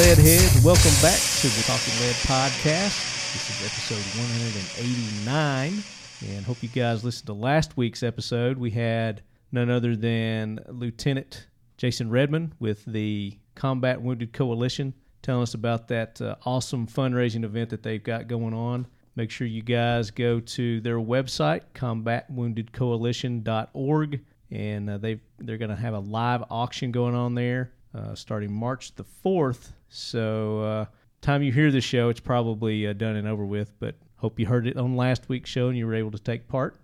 Lead heads, welcome back to the Talking Lead podcast. This is episode 189, and hope you guys listened to last week's episode. We had none other than Lieutenant Jason Redmond with the Combat Wounded Coalition telling us about that uh, awesome fundraising event that they've got going on. Make sure you guys go to their website, combatwoundedcoalition.org, and uh, they they're going to have a live auction going on there uh, starting March the 4th. So, uh, time you hear the show, it's probably uh, done and over with, but hope you heard it on last week's show and you were able to take part.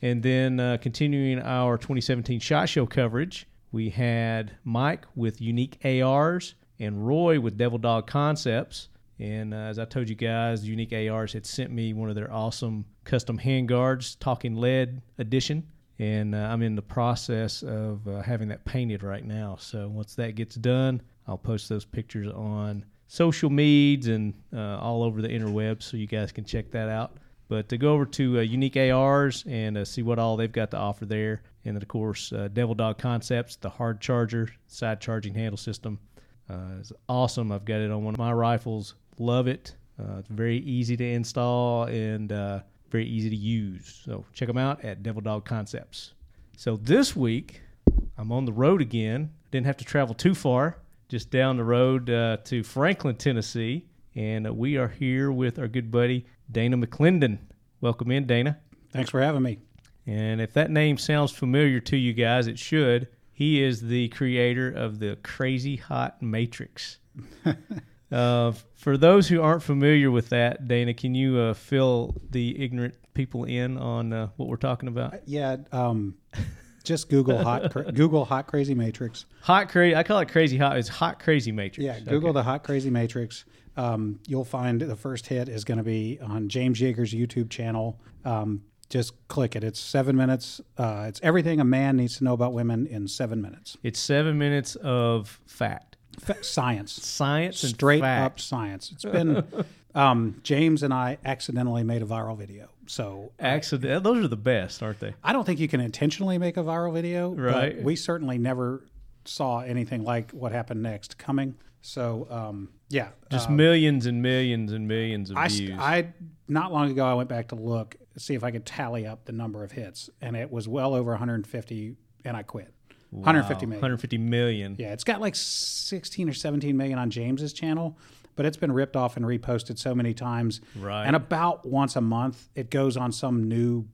And then uh, continuing our 2017 SHOT Show coverage, we had Mike with Unique ARs and Roy with Devil Dog Concepts. And uh, as I told you guys, Unique ARs had sent me one of their awesome custom handguards, Talking Lead edition. And uh, I'm in the process of uh, having that painted right now. So once that gets done, I'll post those pictures on social medias and uh, all over the interwebs so you guys can check that out. But to go over to uh, Unique ARs and uh, see what all they've got to offer there. And then, of course, uh, Devil Dog Concepts, the hard charger, side charging handle system. Uh, it's awesome. I've got it on one of my rifles. Love it. Uh, it's very easy to install and very easy to use. So check them out at Devil Dog Concepts. So this week, I'm on the road again. Didn't have to travel too far, just down the road uh, to Franklin, Tennessee. And uh, we are here with our good buddy, Dana McLendon. Welcome in, Dana. Thanks for having me. And if that name sounds familiar to you guys, it should. He is the creator of the Crazy Hot Matrix. uh, for those who aren't familiar with that, Dana, can you uh, fill the ignorant people in on uh, what we're talking about? Yeah, um, just Google hot cra- Google hot crazy matrix. Hot crazy. I call it crazy hot. It's hot crazy matrix. Yeah, Google Okay. the hot crazy matrix. Um, you'll find the first hit is going to be on James Yeager's YouTube channel. Um, just click it. It's seven minutes. Uh, it's everything a man needs to know about women in seven minutes. It's seven minutes of fact, Fa- science, science, and straight up science. It's been um, James and I accidentally made a viral video. So Accident. Those are the best, aren't they? I don't think you can intentionally make a viral video, Right. But we certainly never saw anything like what happened next coming. So um, yeah, Just uh, millions and millions and millions of I, views. I not long ago I went back to look see if I could tally up the number of hits, and it was well over 150, and I quit. 150 Wow, million. 150 million. Yeah, it's got like 16 or 17 million on James's channel, but it's been ripped off and reposted so many times. Right. And about once a month, it goes on some new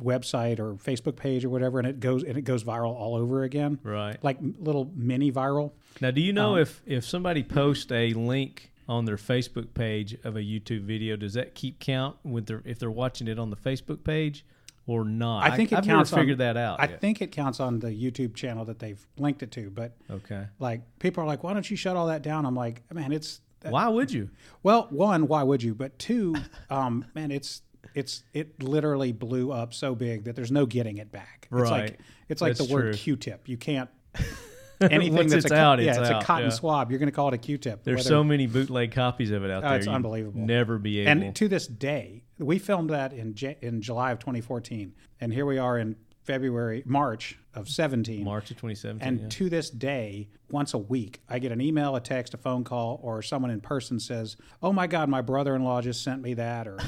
website or Facebook page or whatever, and it goes and it goes viral all over again. Right. Like little mini viral. Now, do you Um, know if if somebody posts a link on their Facebook page of a YouTube video, does that keep count with their if they're watching it on the Facebook page or not? I think it I've counts. never figured on, that out. I yet. think it counts on the YouTube channel that they've linked it to. But Okay. like people are like, why don't you shut all that down? I'm like, man, it's Why would you? Well, one, why would you? But two, um, man, it's it's it literally blew up so big that there's no getting it back. It's Right. like it's like That's the word true. Q-tip. You can't anything that's it's a, out, yeah, it's it's out, a cotton yeah. swab. You're going to call it a Q-tip. There's whether- so many bootleg copies of it out Oh, there. it's you'd unbelievable. Never be able. and to this day, we filmed that in J- in July of 2014, and here we are in February, March of 17. March of 2017. And yeah. to this day, once a week, I get an email, a text, a phone call, or someone in person says, "Oh my God, my brother-in-law just sent me that," or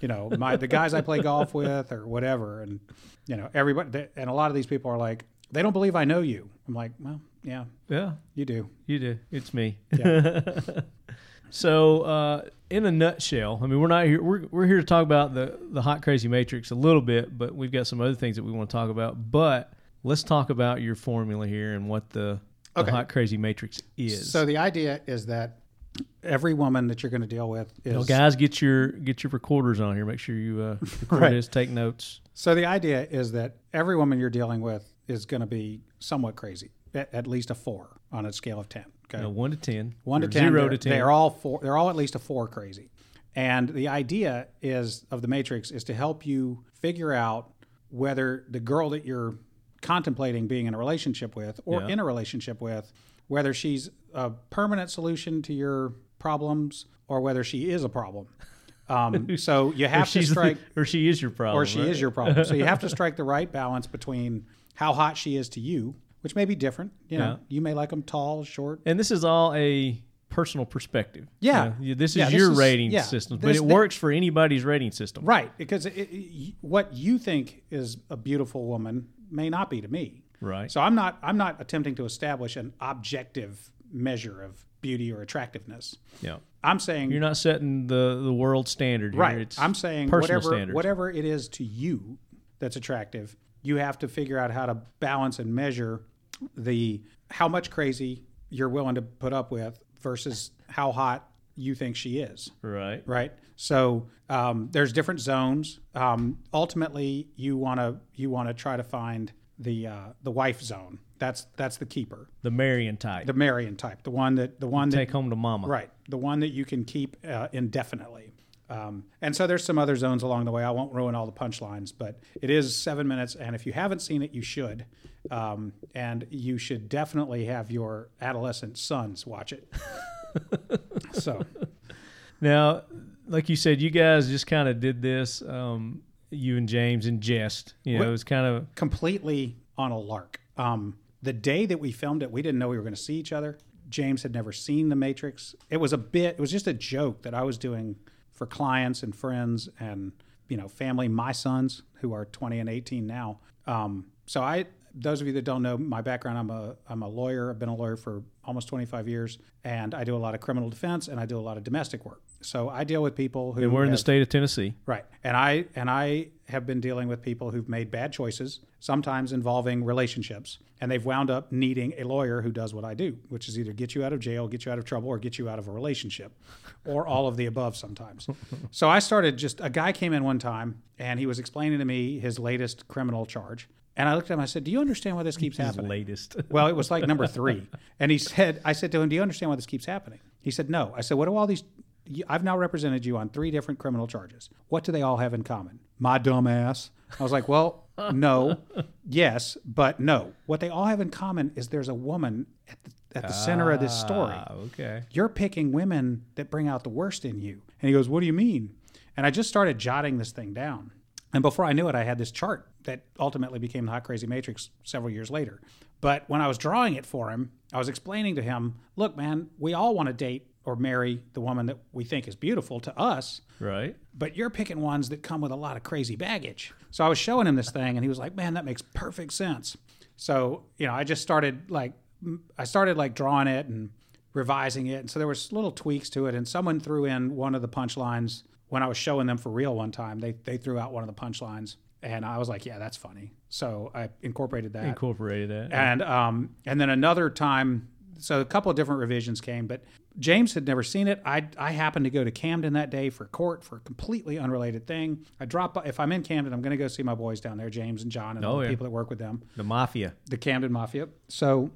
you know, my the guys I play golf with, or whatever. And you know, everybody, they- and a lot of these people are like, they don't believe I know you. I'm like, well, yeah, yeah, you do. you do. It's me. Yeah. So, uh, in a nutshell, I mean, we're not here. We're, we're here to talk about the the hot crazy matrix a little bit, but we've got some other things that we want to talk about. But let's talk about your formula here and what the, the Okay. hot crazy matrix is. So the idea is that every woman that you're going to deal with is Well, guys, get your get your recorders on here. Make sure you uh, record Right. this, take notes. So the idea is that every woman you're dealing with is going to be somewhat crazy, at, at least a four on a scale of ten. Okay, one to ten, one to ten, zero to ten. They're all four. They're all at least a four crazy. And the idea is of the matrix is to help you figure out whether the girl that you're contemplating being in a relationship with or Yeah. in a relationship with, whether she's a permanent solution to your problems or whether she is a problem. Um, so you have to strike or she is your problem, or she right? is your problem. So you have to strike the right balance between how hot she is to you, which may be different. You know, Yeah. you may like them tall, short. And this is all a personal perspective. Yeah. You know, this is Yeah, this your is- rating yeah. system, but This- it works for anybody's rating system. Right, because it, it, what you think is a beautiful woman may not be to me. Right. So I'm not I'm not attempting to establish an objective measure of beauty or attractiveness. Yeah. I'm saying You're not setting the the world standard here. right. It's I'm saying whatever standards. whatever it is to you that's attractive, you have to figure out how to balance and measure the how much crazy you're willing to put up with versus how hot you think she is. Right. right? So um, there's different zones. Um, ultimately, you want to you want to try to find the uh, the wife zone. That's that's the keeper, The Marion type. the Marion type, the one that the one that Take home to mama. right, the one that you can keep uh, indefinitely. Um, and so there's some other zones along the way. I won't ruin all the punchlines, but it is seven minutes, and if you haven't seen it, you should. Um, and you should definitely have your adolescent sons watch it. so Now, like you said, you guys just kind of did this, um, you and James, in jest. You know, it was kind of completely on a lark. Um, the day that we filmed it, we didn't know we were going to see each other. James had never seen The Matrix. It was a bit, it was just a joke that I was doing for clients and friends and, you know, family, my sons who are 20 and 18 now. Um, so I, those of you that don't know my background, I'm a, I'm a lawyer. I've been a lawyer for almost 25 years and I do a lot of criminal defense and I do a lot of domestic work. So I deal with people who and we're in the state of Tennessee. Right. And I and I have been dealing with people who've made bad choices, sometimes involving relationships, and they've wound up needing a lawyer who does what I do, which is either get you out of jail, get you out of trouble, or get you out of a relationship, or all of the above sometimes. so I started just a guy came in one time and he was explaining to me his latest criminal charge. And I looked at him, I said, Do you understand why this keeps His happening? latest. Well, it was like number three. And he said, I said to him, Do you understand why this keeps happening? He said, No. I said, What do all these, I've now represented you on three different criminal charges. What do they all have in common? My dumb ass. I was like, Well, no, yes, but no. What they all have in common is there's a woman at the, at the center of this story. Ah, okay. You're picking women that bring out the worst in you. And he goes, What do you mean? And I just started jotting this thing down. And before I knew it, I had this chart that ultimately became the Hot Crazy Matrix several years later. But when I was drawing it for him, I was explaining to him, look, man, we all want to date or marry the woman that we think is beautiful to us, Right. but you're picking ones that come with a lot of crazy baggage. So I was showing him this thing, and he was like, man, that makes perfect sense. So, you know, I just started like, I started like drawing it and revising it. And so there was little tweaks to it. And someone threw in one of the punchlines when I was showing them for real one time. They, they threw out one of the punchlines. And I was like, yeah, that's funny. So I incorporated that Incorporated that. and um, and then another time so a couple of different revisions came but james had never seen it i i happened to go to camden that day for court for a completely unrelated thing i drop by if i'm in camden i'm going to go see my boys down there james and john and Oh, the yeah. people that work with them the mafia. the camden mafia so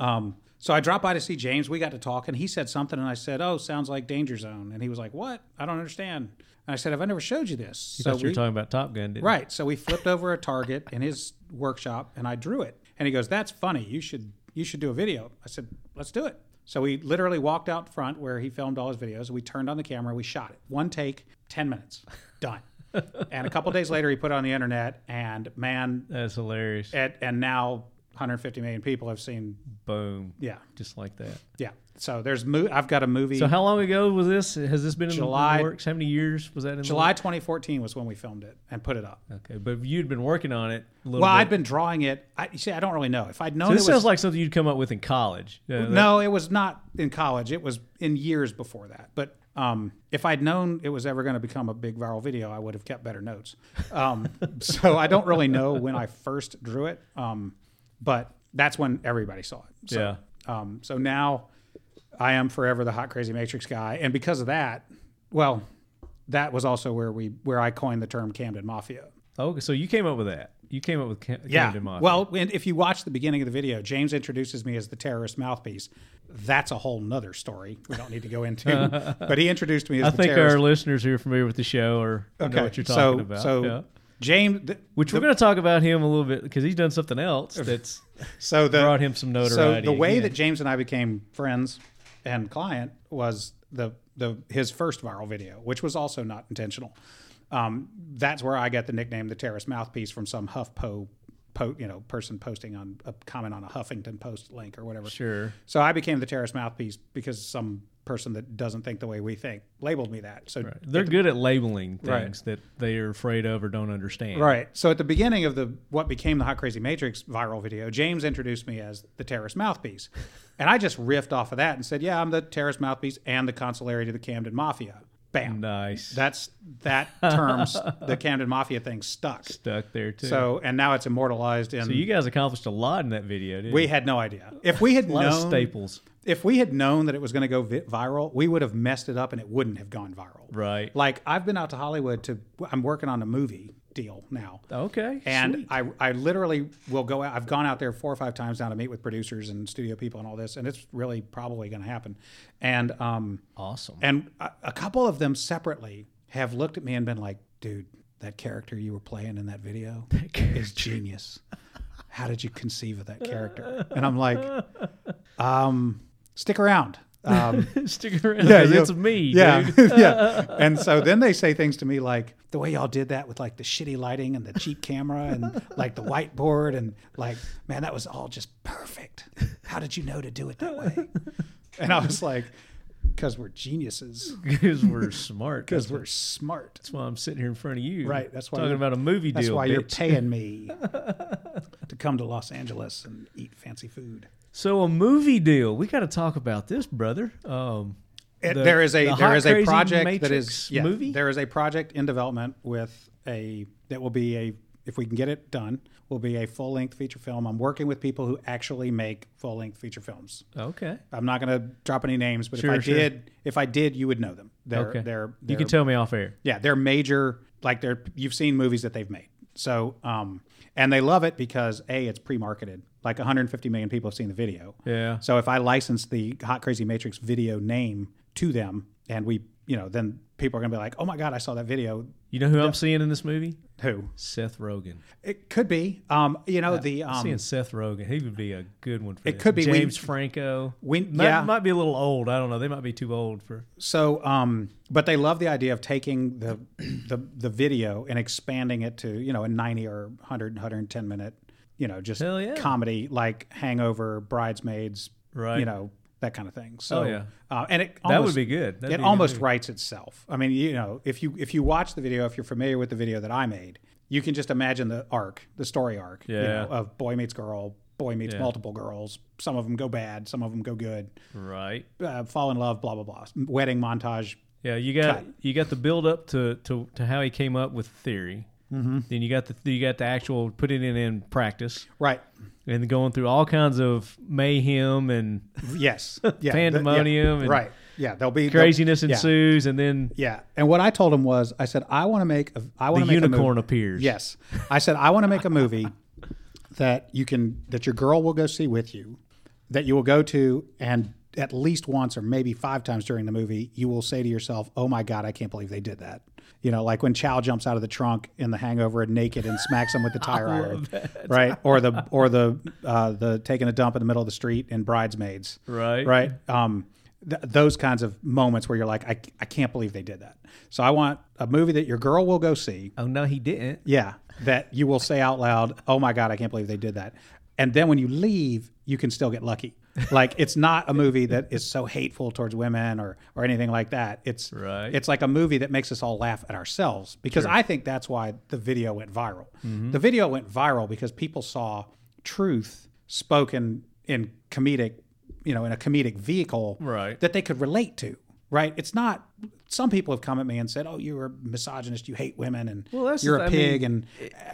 um so I dropped by to see James. We got to talk, and he said something, and I said, "Oh, sounds like Danger Zone." And he was like, "What? I don't understand." And I said, "Have I never showed you this?" You so thought you were we- talking about Top Gun, didn't Right. So we flipped over a target in his workshop and I drew it. And he goes, "That's funny. You should you should do a video." I said, "Let's do it." So we literally walked out front where he filmed all his videos. We turned on the camera, we shot it. One take, 10 minutes. Done. and a couple days later he put it on the internet and man? That's hilarious. and, and now 150 million people have seen Boom. yeah. Just like that. Yeah. So there's mo- I've got a movie So how long ago was this? Has this been in July- the works? How many years was that in the July 2014 was when we filmed it and put it up. Okay, but you'd been working on it a little Well, bit. I'd been drawing it. I, you see, I don't really know. If I'd known So it this was sounds like something you'd come up with in college. Yeah, that- No, it was not in college. It was in years before that. But um, if I'd known it was ever going to become a big viral video, I would have kept better notes. Um, so I don't really know when I first drew it, um, but that's when everybody saw it. So, Yeah. Um, so now I am forever the hot crazy matrix guy, and because of that, well, that was also where we where I coined the term Camden Mafia. Okay, so you came up with that. You came up with Cam- Yeah. Camden Mafia. Well, and if you watch the beginning of the video, James introduces me as the terrorist mouthpiece. That's a whole nother story. We don't need to go into. but he introduced me as I think terrorist. our listeners who are familiar with the show or know what you're talking so, about. So yeah. James, the, Which the, we're going to talk about him a little bit because he's done something else that's so the brought him some notoriety. so the way again. that James and I became friends and client was the the his first viral video, which was also not intentional. Um, that's where I got the nickname the terrorist mouthpiece from some HuffPo, po, you know, person posting on a comment on a Huffington Post link or whatever. Sure. So I became the terrorist mouthpiece because some person that doesn't think the way we think labeled me that. So Right. They're good at labeling Right. things that they are afraid of or don't understand. Right. So at the beginning of the what became the Hot Crazy Matrix viral video, James introduced me as the terrorist mouthpiece. And I just riffed off of that and said, "Yeah, I'm the terrorist mouthpiece and the consigliere to the Camden Mafia." Bam. Nice. That's that terms the Camden Mafia thing stuck. Stuck there too. So and now it's immortalized in So you guys accomplished a lot in that video, didn't we you? had no idea. If we had known staples. If we had known that it was going to go vi- viral, we would have messed it up and it wouldn't have gone viral. Right. Like I've been out to Hollywood to I'm working on a movie deal now. Okay. And sweet. I, I literally will go out. I've gone out there four or five times now to meet with producers and studio people and all this, and it's really probably going to happen. And um, awesome. and a, a couple of them separately have looked at me and been like, "Dude, that character you were playing in that video is genius. How did you conceive of that character?" And I'm like, um, "Stick around." Um, Stick around yeah, 'cause you- it's me, yeah, dude. yeah. And so then they say things to me like the way y'all did that with like the shitty lighting and the cheap camera and like the whiteboard and like, man, that was all just perfect. How did you know to do it that way? And I was like, because we're geniuses, Because we're smart. because we're smart. that's why I'm sitting here in front of you. Right, that's why talking you're- about a movie That's deal. why you're paying me to come to Los Angeles and eat fancy food. So a movie deal. We got to talk about this, brother. Um, It- the- there is a the there is a project that Matrix is yeah, movie. There is a project in development with a that will be a if we can get it done will be a full length feature film. I'm working with people who actually make full length feature films. Okay. I'm not going to drop any names, but Sure, if I sure. did, if I did, you would know them. They're Okay. they're, You they're can tell me off air. yeah, they're major. Like they're you've seen movies that they've made. So um, and they love it because a it's pre-marketed. Like 150 million people have seen the video. Yeah. So if I license the Hot Crazy Matrix video name to them, and we, you know, then people are gonna be like, "Oh my god, I saw that video." You know who I'm seeing in this movie? Who? Seth Rogen. It could be. Um, you know, the I'm um, seeing Seth Rogen. He would be a good one for It this. could be. We- James Franco. we- might, yeah. might be a little old. I don't know. They might be too old for. so, um, but they love the idea of taking the the the video and expanding it to you know a 90 or 100 110 minute, you know, just yeah. comedy like Hangover, Bridesmaids, Right. You know that kind of thing. So, Oh, yeah. uh, and it that would be good. That'd it be a good almost writes itself. I mean, you know, if you if you watch the video, if you're familiar with the video that I made, you can just imagine the arc, the story arc, you Yeah. know, of boy meets girl, boy meets Yeah. multiple girls. Some of them go bad, some of them go good. Right. Uh, fall in love, blah blah blah. Wedding montage. Yeah, you got Cut. you got the build up to, to, to how he came up with the theory. Mm-hmm. Then you got the you got the actual putting it in practice Right. and going through all kinds of mayhem and Yes. Yeah. the- yeah. Pandemonium and right. Yeah. There'll be craziness there'll- yeah. ensues, and then Yeah. And what I told him was, I said, I want to make a, I want the to make a unicorn appears. Yes. I said, I want to make a movie that you can, that your girl will go see with you, that you will go to, and at least once or maybe five times during the movie, you will say to yourself, oh my God, I can't believe they did that. You know, like when Chow jumps out of the trunk in the hangover and naked and smacks him with the tire iron. Right. Or the, or the, uh, the taking a dump in the middle of the street in Bridesmaids. Right. Right. Um, th- those kinds of moments where you're like, I, I can't believe they did that. So I want a movie that your girl will go see. Oh no, he didn't. Yeah, that you will say out loud, "Oh my god, I can't believe they did that." And then when you leave, you can still get lucky. Like it's not a movie that is so hateful towards women or or anything like that. It's Right. it's like a movie that makes us all laugh at ourselves because I think that's why the video went viral. Mm-hmm. The video went viral because people saw truth spoken in comedic, you know, in a comedic vehicle Right. that they could relate to. Right? It's not. Some people have come at me and said, "Oh, you're a misogynist. You hate women, and Well, you're the- a I mean, pig." and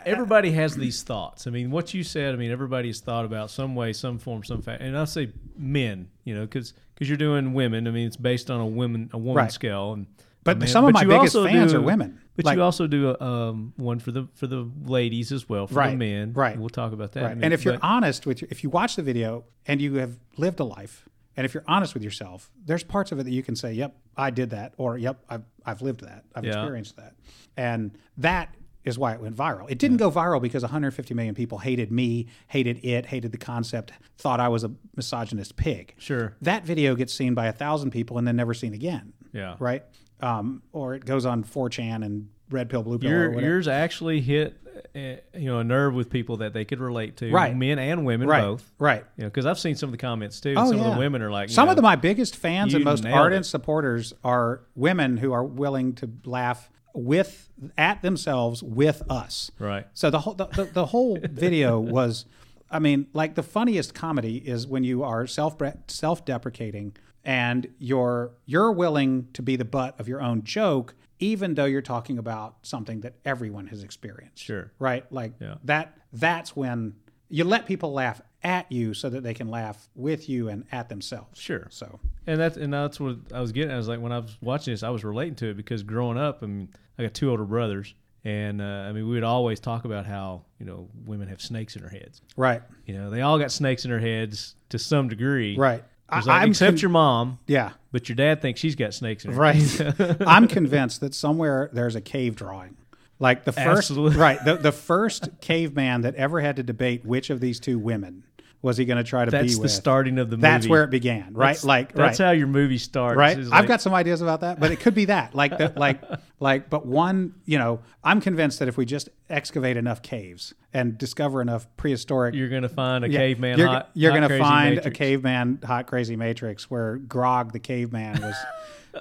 Everybody has these thoughts. I mean, what you said. I mean, everybody's thought about some way, some form, some fact. And I say men, you know, because because you're doing women. I mean, it's based on a women a woman Right. scale. And But man- some of my you biggest fans do- are women. But Like- you also do a, um, one for the for the ladies as well for the Right, men. right. We'll talk about that. Right. And if you're but- honest with your, if you watch the video and you have lived a life, and if you're honest with yourself, there's parts of it that you can say, "Yep, I did that," or "Yep, I've I've lived that. I've Yeah. experienced that," and that is why it went viral. It didn't go viral because 150 million people hated me, hated it, hated the concept, thought I was a misogynist pig. Sure. That video gets seen by a thousand people and then never seen again. Yeah. Right. Um, or it goes on 4chan and red pill, blue pill, or Your, whatever. yours actually hit, uh, you know, a nerve with people that they could relate to, Right. Men and women right, both. right. You know, because I've seen some of the comments too. Oh, some of the women are like, Some know, of the, my biggest fans and most ardent it. supporters are women who are willing to laugh with at themselves with us. Right. So the whole the, the, the whole video was, I mean, like the funniest comedy is when you are self self deprecating and you're you're willing to be the butt of your own joke, even though you're talking about something that everyone has experienced. Sure. Right. Like Yeah. that. That's when you let people laugh at you so that they can laugh with you and at themselves. Sure. So And that's and that's what I was getting. I was like, when I was watching this, I was relating to it because growing up, I mean, I got two older brothers, and uh, I mean, we would always talk about how you know women have snakes in their heads. right. You know, they all got snakes in their heads to some degree. Right. I- like, I'm except con- your mom, Yeah. but your dad thinks she's got snakes in her Right. I'm convinced that somewhere there's a cave drawing. Like the first, Absolutely. right? The, the first caveman that ever had to debate which of these two women was he going to try to be with? That's be the with. starting of the movie. That's where it began, right? That's- like, that's right, how your movie starts. right. is I've got some ideas about that, but it could be that, like, the, like, like. But one, you know, I'm convinced that if we just excavate enough caves and discover enough prehistoric You're gonna find a Yeah, caveman. You're, hot, you're going to find matrix. a caveman hot crazy matrix where Grog the caveman was,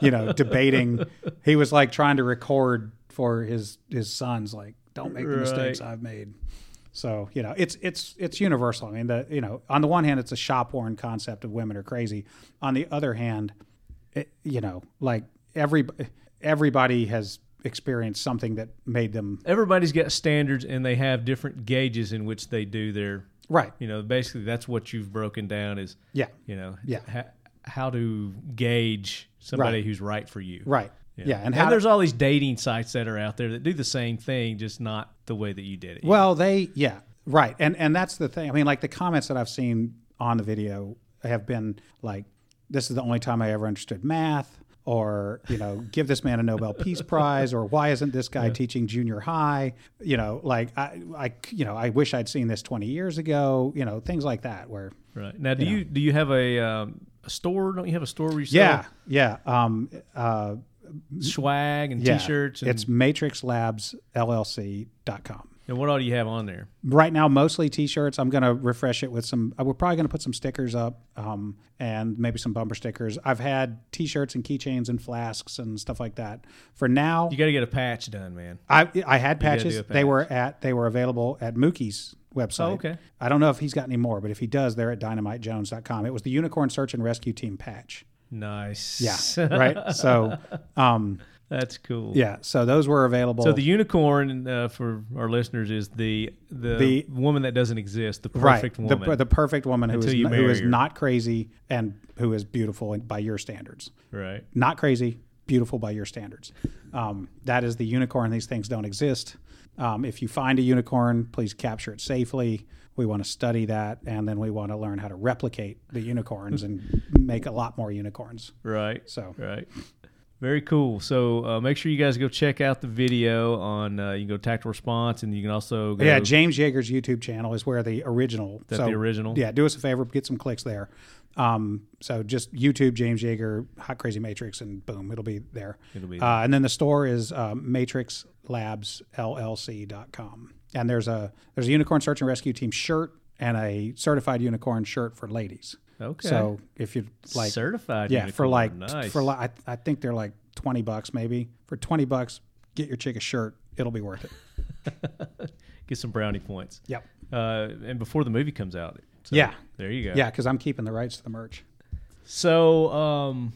you know, debating. He was like trying to record for his his sons, like, don't make the mistakes I've made. So you know, it's it's it's universal. I mean, the you know, on the one hand, it's a shop worn concept of women are crazy. On the other hand, it, you know, like every everybody has experienced something that made them Everybody's got standards, and they have different gauges in which they do their. right. You know, basically, that's what you've broken down is. Yeah. You know. Yeah. Ha, how to gauge somebody Right. who's right for you. Right. Yeah. And, And how there's all these dating sites that are out there that do the same thing, just not the way that you did it. Well, they yeah, right. And and that's the thing. I mean, like the comments that I've seen on the video have been like this is the only time I ever understood math or, you know, give this man a Nobel Peace Prize or why isn't this guy teaching junior high? You know, like I I you know, I wish I'd seen this 20 years ago, you know, things like that where right now, do you, do you have a, um, a store? Don't you have a store where you yeah, yeah, um uh swag and yeah. t-shirts? And, It's matrixlabsllc.com. and what all do you have on there? right now mostly t-shirts i'm going to refresh it with some uh, we're probably going to put some stickers up um, and maybe some bumper stickers i've had t-shirts and keychains and flasks and stuff like that for now You got to get a patch done, man. i i had patches a they were at they were available at mookie's website Oh, okay. i don't know if he's got any more but if he does they're at dynamitejones.com it was the unicorn search and rescue team patch Nice. yeah right so um That's cool. yeah so those were available So the unicorn uh, for our listeners is the, the The- woman that doesn't exist, the perfect the, woman. the perfect woman who is, Until you n- who is not crazy and who is beautiful by your standards right. not crazy, beautiful by your standards. Um, that is the unicorn. These things don't exist. Um, if you find a unicorn, please capture it safely. We want to study that, and then we want to learn how to replicate the unicorns and make a lot more unicorns. Right. So, Right. Very cool. So uh, make sure you guys go check out the video on. Uh, you can go tactical response, and you can also go. yeah, James Yeager's YouTube channel is where the original. that so, the original. Yeah, do us a favor, get some clicks there. Um, so just YouTube James Yeager Hot Crazy Matrix, and boom, it'll be there. It'll be Uh, and then the store is uh, matrixlabsllc.com. And there's a there's a unicorn search and rescue team shirt and a certified unicorn shirt for ladies. Okay. So if you like, certified. yeah, for like nice. for like I, I think they're like twenty bucks maybe. For twenty bucks, get your chick a shirt. It'll be worth it. get some brownie points. Yep. Uh, and before the movie comes out. So Yeah. There you go. Yeah, because I'm keeping the rights to the merch. So um,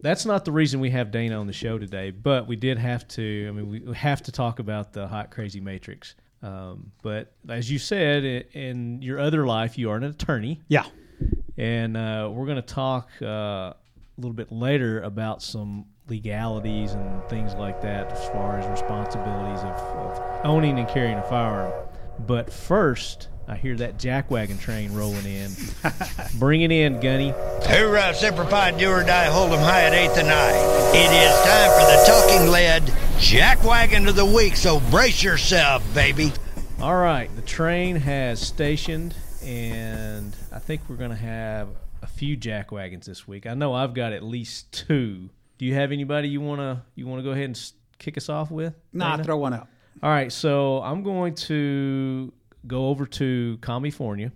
that's not the reason we have Dana on the show today, but we did have to. I mean, we have to talk about the hot crazy matrix. Um, but as you said, i- in your other life, you are an attorney, Yeah. and uh, we're going to talk uh, a little bit later about some legalities and things like that as far as responsibilities of, of owning and carrying a firearm. But first, I hear that jackwagon train rolling in. Bring it in, Gunny. Hoorah, Semper Fi, do or die, hold 'em high at eighth and nine. It is time for the talking lead jackwagon of the week, so brace yourself, baby. All right, the train has stationed, and I think we're going to have a few jack wagons this week. I know I've got at least two. Do you have anybody you want to you want to go ahead and kick us off with? Nah, Dana? throw one up. All right, so I'm going to go over to California.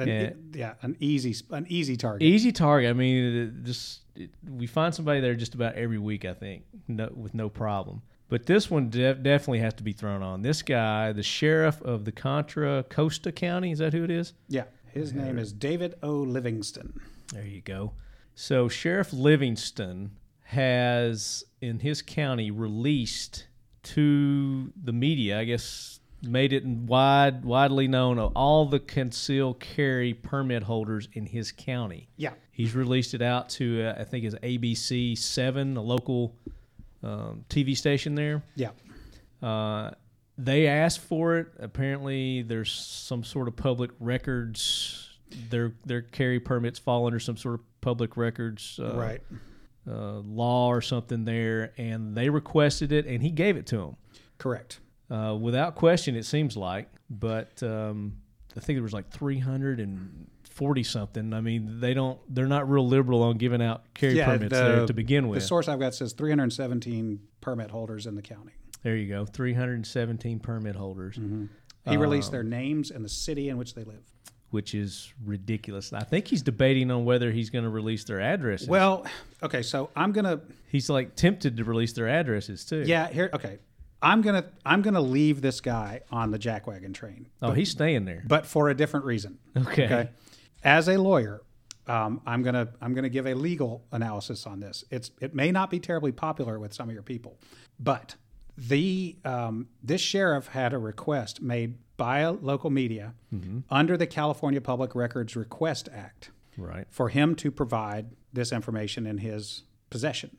An, Yeah. yeah, an easy an easy target. Easy target. I mean, it- just it, we find somebody there just about every week. I think, no, with no problem. But this one def- definitely has to be thrown on. This guy, the sheriff of the Contra Costa County, is that who it is? yeah, his name is David O. Livingston. There you go. So Sheriff Livingston has in his county released to the media, I guess made it wide widely known of all the concealed carry permit holders in his county. Yeah, He's released it out to uh, I think it's ABC seven, a local um, TV station there. yeah, Uh, they asked for it. Apparently, there's some sort of public records. Their their carry permits fall under some sort of public records uh, right. uh, law or something there, and they requested it, and he gave it to them Correct. Uh, without question. It seems like, but um, I think there was like 340 something. I mean, they don't. They're not real liberal on giving out carry Yeah, permits the- there to begin with. The source I've got says 317 permit holders in the county. there you go, 317 permit holders. He Um, released their names and the city in which they live. which is ridiculous. I think he's debating on whether he's going to release their addresses. Well, okay, so I'm gonna he's like tempted to release their addresses too. yeah here okay. I'm gonna I'm gonna leave this guy on the jackwagon train, Oh, he's staying there. but for a different reason. Okay. Okay. As a lawyer, um, I'm gonna I'm gonna give a legal analysis on this. It's it may not be terribly popular with some of your people, but the um, this sheriff had a request made by a local media under the California Public Records Request Act Right. for him to provide this information in his possession.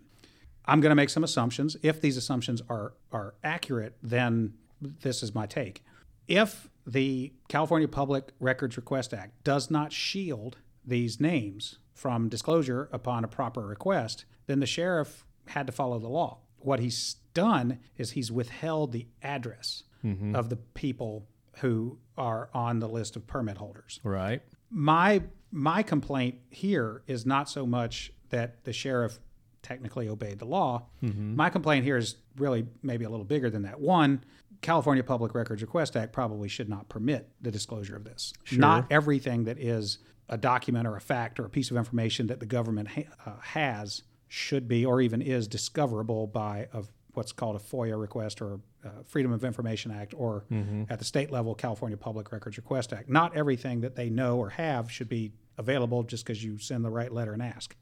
I'm going to make some assumptions. If these assumptions are are accurate, then this is my take. If the California Public Records Request Act does not shield these names from disclosure upon a proper request, then the sheriff had to follow the law. What he's done is he's withheld the address mm-hmm. of the people who are on the list of permit holders Right. my my complaint here is not so much that the sheriff technically obeyed the law. My complaint here is really maybe a little bigger than that. One, California Public Records Request Act probably should not permit the disclosure of this. Not everything that is a document or a fact or a piece of information that the government ha- uh, has should be or even is discoverable by a what's called a FOIA request or uh, Freedom of Information Act or at the state level California Public Records Request Act. Not everything that they know or have should be available just because you send the right letter and ask.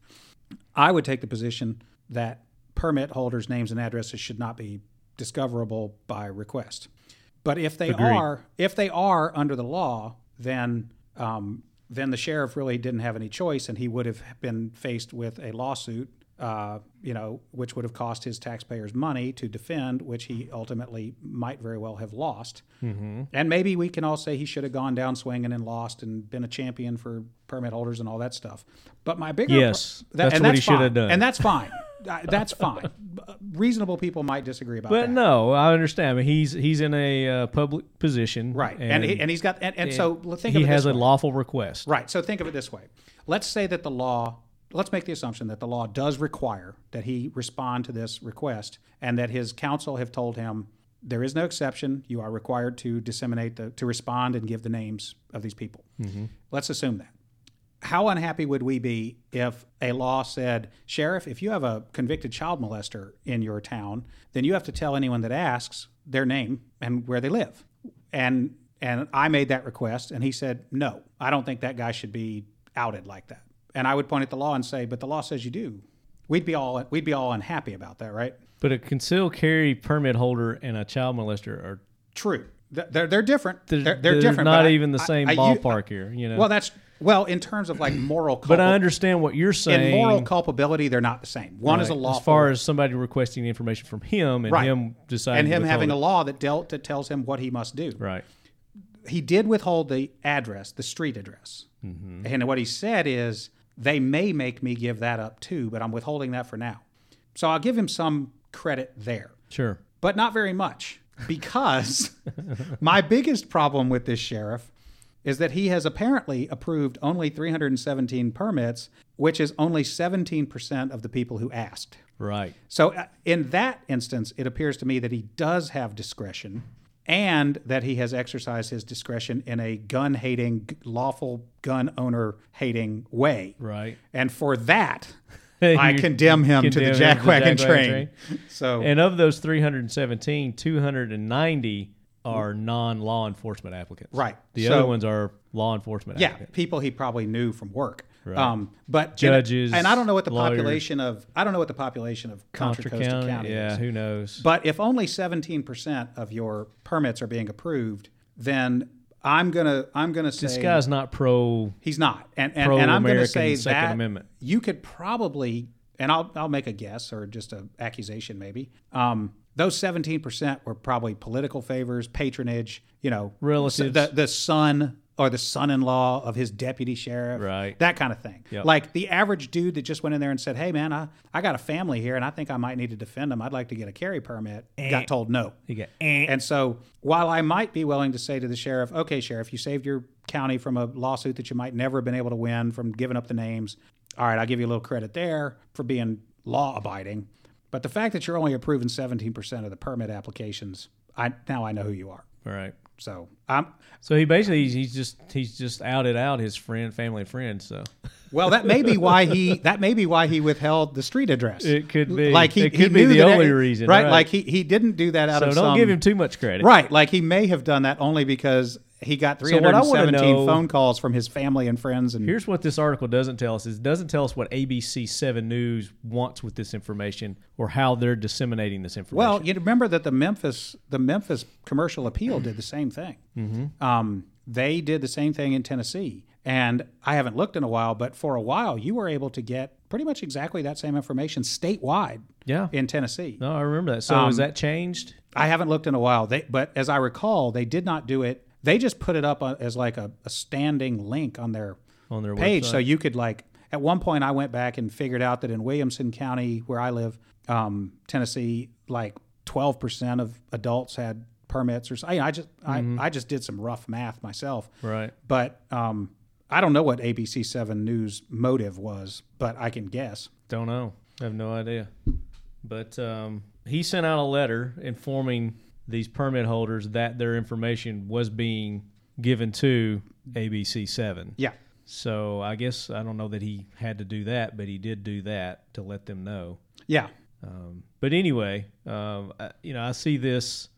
I would take the position that permit holders' names and addresses should not be discoverable by request. But if they Agreed. are, if they are under the law, then um, then the sheriff really didn't have any choice, and he would have been faced with a lawsuit, uh, you know, which would have cost his taxpayers money to defend, which he ultimately might very well have lost. Mm-hmm. And maybe we can all say he should have gone down swinging and lost and been a champion for permit holders and all that stuff. But my bigger Yes, that's and what he should have done. and that's fine. Uh, that's fine. Reasonable people might disagree about But that. But no, I understand. I mean, he's he's in a uh, public position, Right, and, he, and he's got, and, and so think he of it He has a way. lawful request. Right. So think of it this way. Let's say that the law, let's make the assumption that the law does require that he respond to this request and that his counsel have told him there is no exception. You are required to disseminate the, to respond and give the names of these people. Mm-hmm. Let's assume that. How unhappy would we be if a law said, Sheriff, if you have a convicted child molester in your town, then you have to tell anyone that asks their name and where they live? And and I made that request, and he said, "No, I don't think that guy should be outed like that." And I would point at the law and say, "But the law says you do." We'd be all we'd be all unhappy about that, right? But a concealed carry permit holder and a child molester are True. They're they're different. they're, They're, they're different. Not but I- even the I- same I- ballpark here. You know. Well, that's well in terms of like moral. Culpa- but I understand what you're saying. in moral culpability, they're not the same. One is a law as far as somebody requesting information from him and Right. him deciding and him having a law that dealt that tells him what he must do. right. he did withhold the address, the street address. Mm-hmm. And what he said is, they may make me give that up too, but I'm withholding that for now. So I'll give him some credit there, Sure. but not very much because my biggest problem with this sheriff is that he has apparently approved only 317 permits, which is only 17% of the people who asked. Right. So, uh, in that instance, it appears to me that he does have discretion and that he has exercised his discretion in a gun hating, lawful gun owner hating way. Right. And for that, I condemn him to the jackwagon the train. So, And of those 317, 290 are non-law enforcement applicants. Right. The So- other ones are law enforcement yeah, applicants. people he probably knew from work. Right. Um, but Judges, and, I don't know what the lawyers. population of I don't know what the population of Contra, Contra Costa County, County, yeah, is. who knows? But if only 17% of your permits are being approved, then I'm gonna I'm gonna say this guy's not pro. he's not, and and, and I'm gonna say Second that Amendment. you could probably, and I'll I'll make a guess or just an accusation maybe. Um, those 17% were probably political favors, patronage, you know, Relatives. the the son or the son-in-law of his deputy sheriff, Right. That kind of thing. Yep. Like the average dude that just went in there and said, "Hey, man, I, I got a family here, and I think I might need to defend them. I'd like to get a carry permit." Got told no. He got eh. And so, while I might be willing to say to the sheriff, "Okay, sheriff, you saved your county from a lawsuit that you might never have been able to win from giving up the names. All right, I'll give you a little credit there for being law abiding." But the fact that you're only approving 17% of the permit applications, I now I know who you are. All right. So I'm So he basically he's just he's just outed out his friend, family, and friends. So well. That may be why he that may be why he withheld the street address. It could be. like he It he could be knew the that- only reason, right? right. Like he he didn't do that out so of So don't some give him too much credit. right. Like he may have done that only because he got So what I wanna 317 know- phone calls from his family and friends and Here's what this article doesn't tell us: is it doesn't tell us what ABC Seven News wants with this information or how they're disseminating this information. Well, you remember that the Memphis the Memphis Commercial Appeal did the same thing. Mm-hmm. Um, they did the same thing in Tennessee, and I haven't looked in a while, but for a while you were able to get pretty much exactly that same information statewide yeah. in Tennessee. No, I remember that. So Um, has that changed? I haven't looked in a while. They, but as I recall, they did not do it. They just put it up as like a, a standing link on their On their page, website? so you could like. At one point, I went back and figured out that in Williamson County, where I live, um, Tennessee, like twelve percent of adults had permits, or so- I, I just Mm-hmm. I, I just did some rough math myself, Right. but um, I don't know what ABC Seven News motive was, but I can guess. Don't know. I have no idea. But um, he sent out a letter informing these permit holders that their information was being given to ABC Seven. Yeah, So I guess I don't know that he had to do that, but he did do that to let them know. yeah, Um, but anyway, um, I, you know, I see this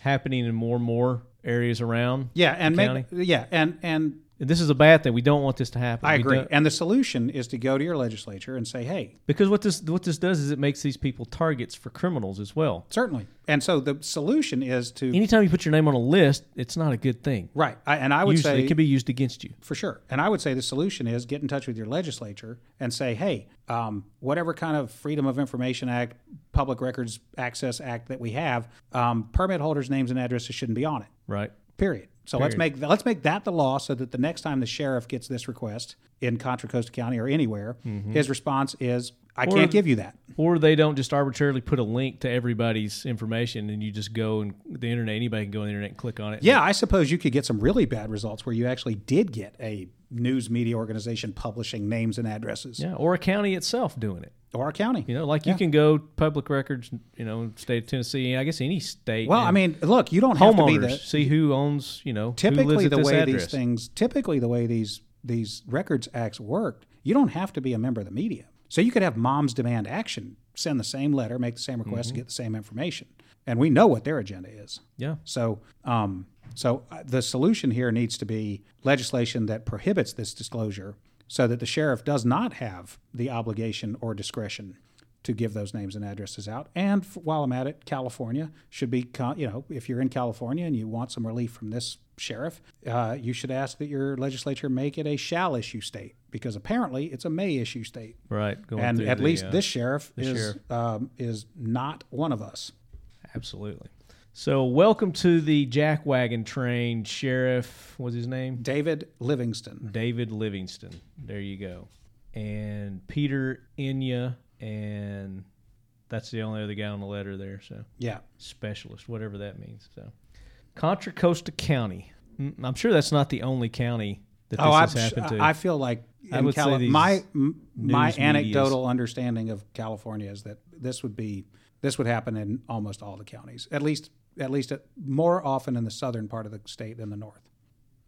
happening in more and more areas around. yeah, and make, county. yeah, and And this is a bad thing. We don't want this to happen. I We agree. don't- And the solution is to go to your legislature and say, hey, because what this what this does is it makes these people targets for criminals as well. certainly. And so the solution is to, Anytime you put your name on a list, it's not a good thing. right. I, and I would Usually, say, it can be used against you. for sure. And I would say the solution is get in touch with your legislature and say, hey, um, whatever kind of Freedom of Information Act, Public Records Access Act that we have, um, permit holders' names and addresses shouldn't be on it. Right. Period. So let's make let's make that the law, so that the next time the sheriff gets this request in Contra Costa County or anywhere, mm-hmm. his response is, "I Or- can't give you that." Or they don't just arbitrarily put a link to everybody's information and you just go and the internet, anybody can go on the internet and click on it. Yeah, I suppose you could get some really bad results where you actually did get a news media organization publishing names and addresses, Yeah. Or a county itself doing it. or a county. You know, like you can go public records, you know, state of Tennessee, I guess any state. well, I mean, look, you don't have to be the see who owns, you know, who lives typically the way address. these things typically the way these these records acts worked. You don't have to be a member of the media, so you could have Moms Demand Action send the same letter, make the same request, Mm-hmm. get the same information, and we know what their agenda is. Yeah. So, um, so uh, the solution here needs to be legislation that prohibits this disclosure, so that the sheriff does not have the obligation or discretion to give those names and addresses out. And f- while I'm at it, California should be, you know, if you're in California and you want some relief from this sheriff, uh, you should ask that your legislature make it a shall issue state because apparently it's a may issue state. Right. Going And at the, least uh, this sheriff is sheriff. Um, is not one of us. Absolutely. So, welcome to the jackwagon train, Sheriff. What's his name? David Livingston. David Livingston. There you go. And Peter Inya, and that's the only other guy on the letter there. So, Yeah. specialist, whatever that means. So, Contra Costa County. Mm, I'm sure that's not the only county that this Oh, has happened to. I feel like I would say Cali- these my my news medias- anecdotal understanding of California is that this would be this would happen in almost all the counties, at least at least at, more often in the southern part of the state than the north.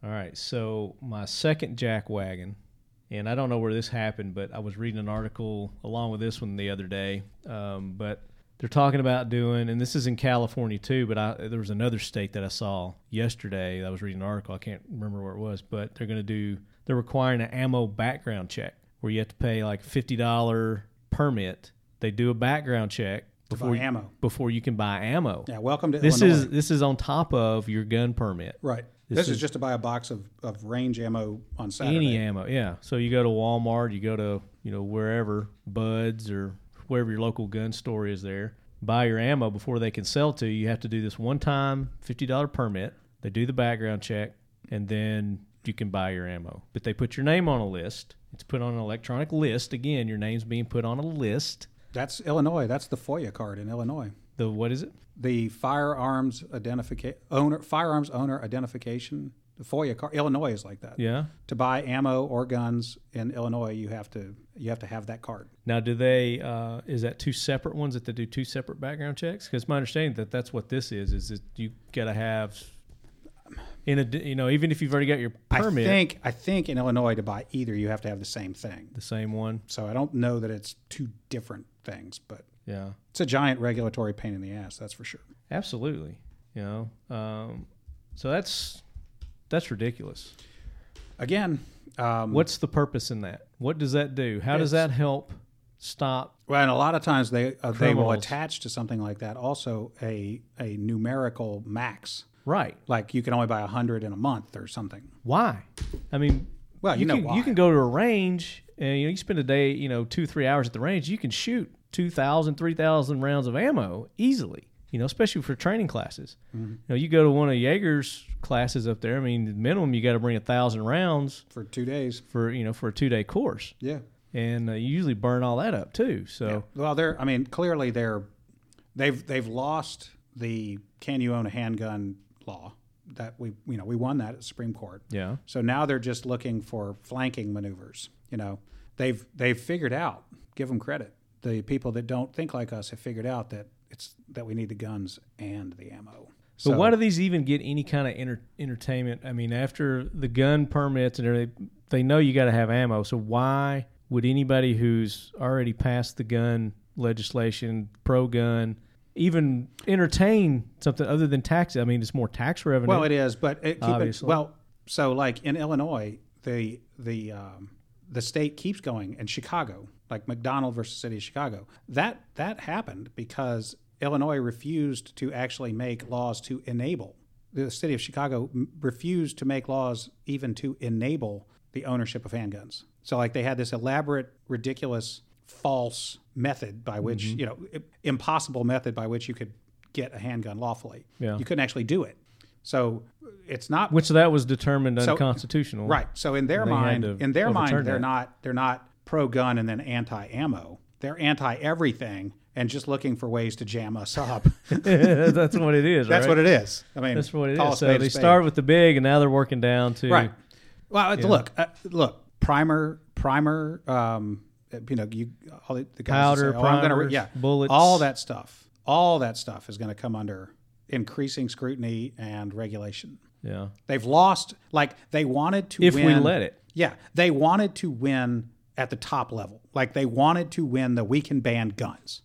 All right, so my second jack wagon, and I don't know where this happened, but I was reading an article along with this one the other day. Um, but they're talking about doing, and this is in California too. But I, there was another state that I saw yesterday. I was reading an article. I can't remember where it was, but they're going to do. They're requiring an ammo background check where you have to pay like fifty dollar permit. They do a background check before you, ammo. before you can buy ammo. Yeah, welcome to This Illinois. is this is on top of your gun permit. right. this This, is, is- just to buy a box of, of range ammo on Saturday. Any ammo, yeah. So you go to Walmart, you go to you know wherever Buds or wherever your local gun store is there, buy your ammo before they can sell to you. You have to do this one time fifty dollar permit. They do the background check, and then you can buy your ammo. But they put your name on a list. It's put on an electronic list. Again, your name's being put on a list. That's Illinois. That's the FOID card in Illinois. The what is it? The firearms identification owner firearms owner identification. The FOID card. Illinois is like that. Yeah. To buy ammo or guns in Illinois, you have to you have to have that card. Now, do they? Uh, is that two separate ones that they do two separate background checks? Because my understanding that that's what this is. Is that you got to have in a you know even if you've already got your permit, I think I think in Illinois to buy either you have to have the same thing. the same one. So I don't know that it's two different things, but Yeah, it's a giant regulatory pain in the ass. That's for sure. absolutely. You know, um, so that's that's ridiculous. Again, um, What's the purpose in that? What does that do? How does that help stop? Well, and a lot of times they uh, they will attach to something like that also a a numerical max. Right. Like you can only buy a hundred in a month or something. Why? I mean, Well, you, know can, why. you can go to a range and you know you spend a day, you know, two three hours at the range. You can shoot 2,000, 3,000 rounds of ammo easily. You know, especially for training classes. Mm-hmm. You know, you go to one of Jaeger's classes up there. I mean, minimum you got to bring a thousand rounds for two days. for you know for a two day course, Yeah. and uh, you usually burn all that up too. So Well, they're. I mean, clearly they're. They've they've lost the can you own a handgun law that we you know we won that at the Supreme Court. yeah, So now they're just looking for flanking maneuvers. You know, they've they've figured out. Give them credit. The people that don't think like us have figured out that it's that we need the guns and the ammo. But So- why do these even get any kind of enter- entertainment? I mean, after the gun permits and everything, they know you got to have ammo. So why would anybody who's already passed the gun legislation, pro gun, even entertain something other than taxes? I mean, it's more tax revenue. Well, it is, but it, keep it, Obviously. well. So, like in Illinois, the the um, the state keeps going, and Chicago, like McDonald versus City of Chicago, that that happened because Illinois refused to actually make laws to enable. The city of Chicago refused to make laws even to enable the ownership of handguns. So, like, they had this elaborate, ridiculous, false method by which Mm-hmm. you know impossible method by which you could get a handgun lawfully. Yeah. You couldn't actually do it. So it's not which that was determined So- unconstitutional. right. So in their mind, in their mind, they're that. not they're not pro gun and then anti ammo. They're anti everything and just looking for ways to jam us up. That's what it is. That's right? what it is. I mean, That's what it is. So they start with the big, and now they're working down to right. Well, look, uh, look, primer, primer. Um, you know, you all the, the guys Powder, say, oh, I'm gonna re-" primers, yeah, bullets. all that stuff. All that stuff is going to come under increasing scrutiny and regulation. Yeah. They've lost. Like they wanted to If we let it. Yeah, they wanted to win at the top level. Like they wanted to win the we can ban guns.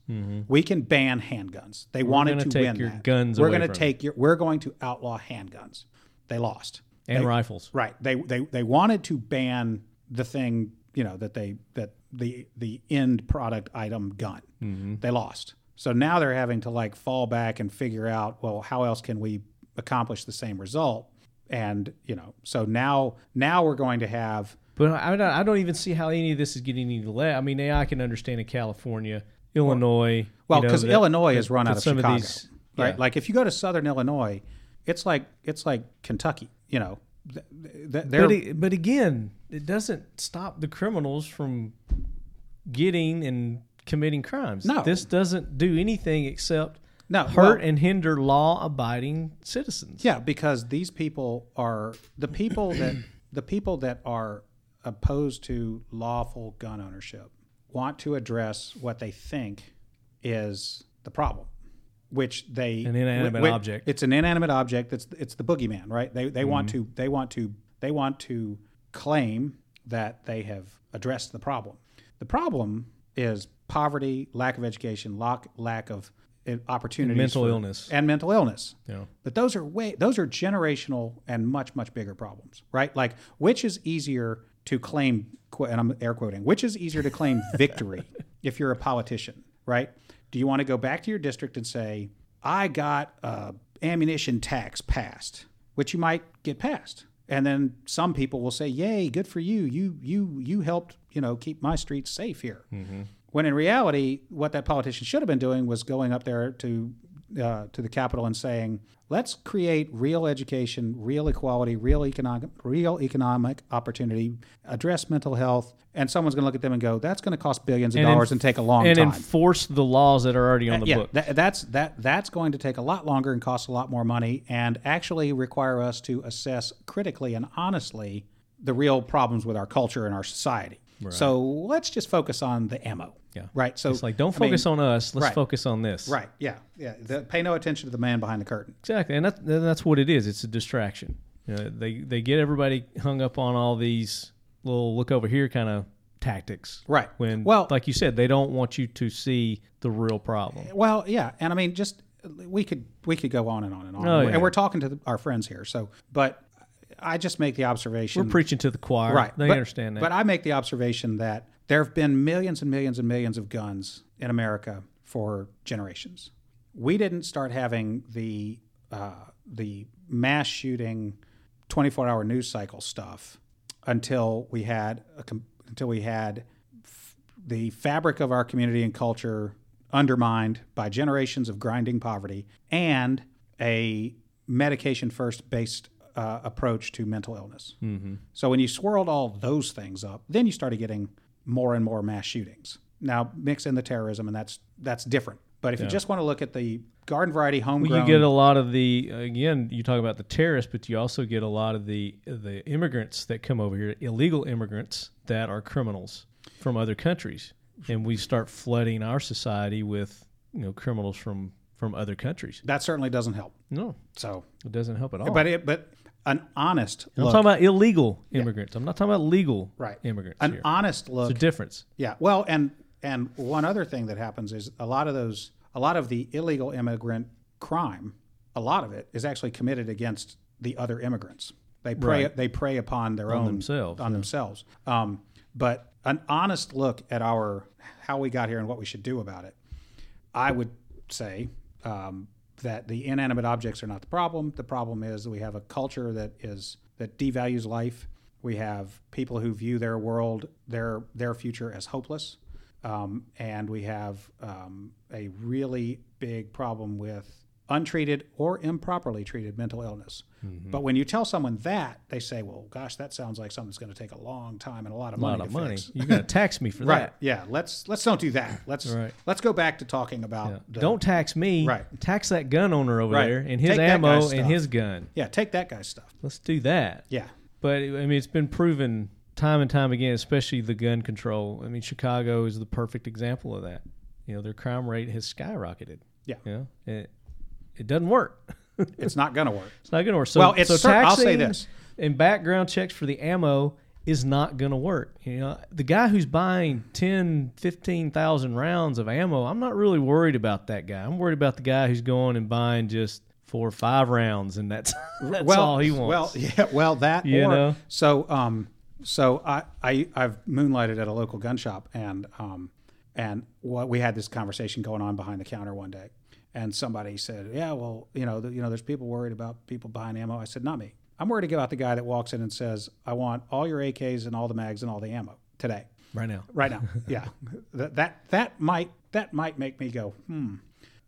We can ban handguns. They wanted gonna to take win your that. guns We're gonna from take your. We're going to outlaw handguns. They lost. And They- rifles. Right. They they they wanted to ban the thing. You know that they that the the end product item gun. Mm-hmm. They lost. So now they're having to like fall back and figure out well how else can we accomplish the same result. And you know, so now now we're going to have But I don't, I don't even see how any of this is getting any less. I mean, I can understand in California, Illinois. Well, you know, because Illinois is run out of some Chicago, these- right? yeah. Like if you go to Southern Illinois, it's like it's like Kentucky. You know, Th- But, it, but again, it doesn't stop the criminals from getting and committing crimes. No. This doesn't do anything except No, hurt well- and hinder law-abiding citizens. Yeah, because these people are the people that the people that are opposed to lawful gun ownership want to address what they think is the problem, which they An inanimate wh- wh- object. It's an inanimate object. That's it's the boogeyman, right? They they want Mm-hmm. to they want to they want to claim that they have addressed the problem. The problem is poverty, lack of education, lack lack of uh, opportunities, mental for- illness. and mental illness. Know. But those are way those are generational and much much bigger problems, right? Like which is easier to claim and I'm air quoting, which is easier to claim victory if you're a politician, right? Do you want to go back to your district and say, "I got a ammunition tax passed," which you might get passed. And then some people will say, "Yay, good for you. You you you helped, you know, keep my streets safe here." Mm-hmm. When in reality, what that politician should have been doing was going up there to uh, to the Capitol and saying, "Let's create real education, real equality, real economic, real economic opportunity, address mental health." And someone's going to look at them and go, "That's going to cost billions of dollars enf- and take a long and time." And enforce the laws that are already on the yeah, book. tha- that's that that's going to take a lot longer and cost a lot more money, and actually require us to assess critically and honestly the real problems with our culture and our society. So let's just focus on the ammo. Yeah. Right. So it's like don't I mean, focus on us. Let's right. focus on this. Right. Yeah. Yeah. The, pay no attention to the man behind the curtain. Exactly, and that's that's what it is. It's a distraction. You know, they they get everybody hung up on all these little look over here kind of tactics. Right. When, Well- like you said, they don't want you to see the real problem. Well, yeah, and I mean, just we could we could go on and on and on, Oh, yeah. and we're talking to the, our friends here. So, but I just make the observation. We're preaching to the choir. right? They but, understand that. But I make the observation that there have been millions and millions and millions of guns in America for generations. We didn't start having the uh, the mass shooting, twenty four hour news cycle stuff until we had a, com- until we had f- the fabric of our community and culture undermined by generations of grinding poverty and a medication first based uh, approach to mental illness. Mm-hmm. So when you swirled all those things up, then you started getting more and more mass shootings. Now mix in the terrorism, and that's that's different. But if you just want to look at the garden variety homegrown, you get a lot of the again. You talk about the terrorists, but you also get a lot of the the immigrants that come over here, illegal immigrants that are criminals from other countries, and we start flooding our society with you know criminals from from other countries. that certainly doesn't help. No, So, it doesn't help at all. but it, but an honest I'm look, talking about illegal immigrants. I'm not talking about legal right? immigrants An here. honest look It's a difference. Yeah. Well, and and one other thing that happens is a lot of those, a lot of the illegal immigrant crime, a lot of it is actually committed against the other immigrants. They prey Right. they prey upon their own themselves, on themselves. Um, but an honest look at our how we got here and what we should do about it, I would say um, that the inanimate objects are not the problem. The problem is that we have a culture that is that devalues life. We have people who view their world, their their future as hopeless, um, and we have um, a really big problem with untreated or improperly treated mental illness. Mm-hmm. But when you tell someone that, they say, "Well, gosh, that sounds like something that's going to take a long time and a lot of A money." lot of to money. fix." You're going to tax me for that. Right. that. Yeah. Let's let's don't do that. Let's Right. let's go back to talking about the, Don't tax me. Right. Tax that gun owner over Right. there and his Take ammo and his gun. yeah. Take that guy's stuff. Let's do that. Yeah. But I mean, it's been proven time and time again, especially the gun control. I mean, Chicago is the perfect example of that. You know, their crime rate has skyrocketed. Yeah. You know, it, it doesn't work. It's not going to work. It's not going to work. So, Well, it's so cer- I'll say this. And background checks for the ammo is not going to work. You know, the guy who's buying 10, 15,000 rounds of ammo, I'm not really worried about that guy. I'm worried about the guy who's going and buying just four or five rounds and that's that's well, all he wants. Well, yeah, well that You or, know? So, um, so I, I I've moonlighted at a local gun shop, and um, and what we had this conversation going on behind the counter one day, and somebody said, "Yeah, well, you know, the, you know, there's people worried about people buying ammo." I said, "Not me. I'm worried about the guy that walks in and says, I want all your AKs and all the mags and all the ammo today." right now. right now. Yeah, that, that that might that might make me go hmm.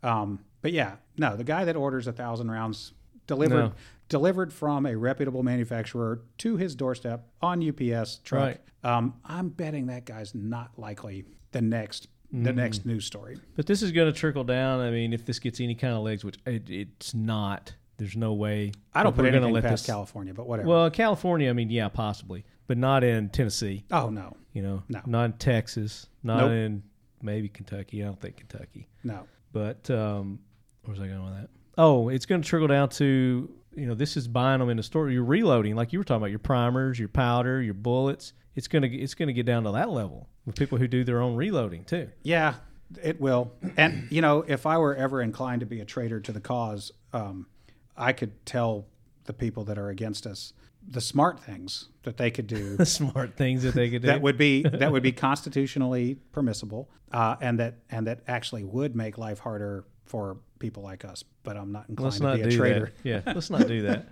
Um, but yeah, no, the guy that orders a thousand rounds delivered No. delivered from a reputable manufacturer to his doorstep on UPS truck. Right. Um, I'm betting that guy's not likely the next the next news story. But this is going to trickle down. I mean, if this gets any kind of legs, which it, it's not, there's no way. I don't put we're gonna anything let past this- California, but whatever. Well, California, I mean, yeah, possibly, but not in Tennessee. oh no, You know, No. not in Texas, not Nope. in maybe Kentucky. I don't think Kentucky. no. But um, where's I going with that? Oh, it's going to trickle down to you know this is buying them in the store. You're reloading, like you were talking about, your primers, your powder, your bullets. It's gonna it's gonna get down to that level with people who do their own reloading too. Yeah, it will. And you know, if I were ever inclined to be a traitor to the cause, um, I could tell the people that are against us the smart things that they could do The smart things that they could do. that would be that would be constitutionally permissible, uh, and that and that actually would make life harder for people like us. But I'm not inclined let's to not be a traitor. that. Yeah, let's not do that.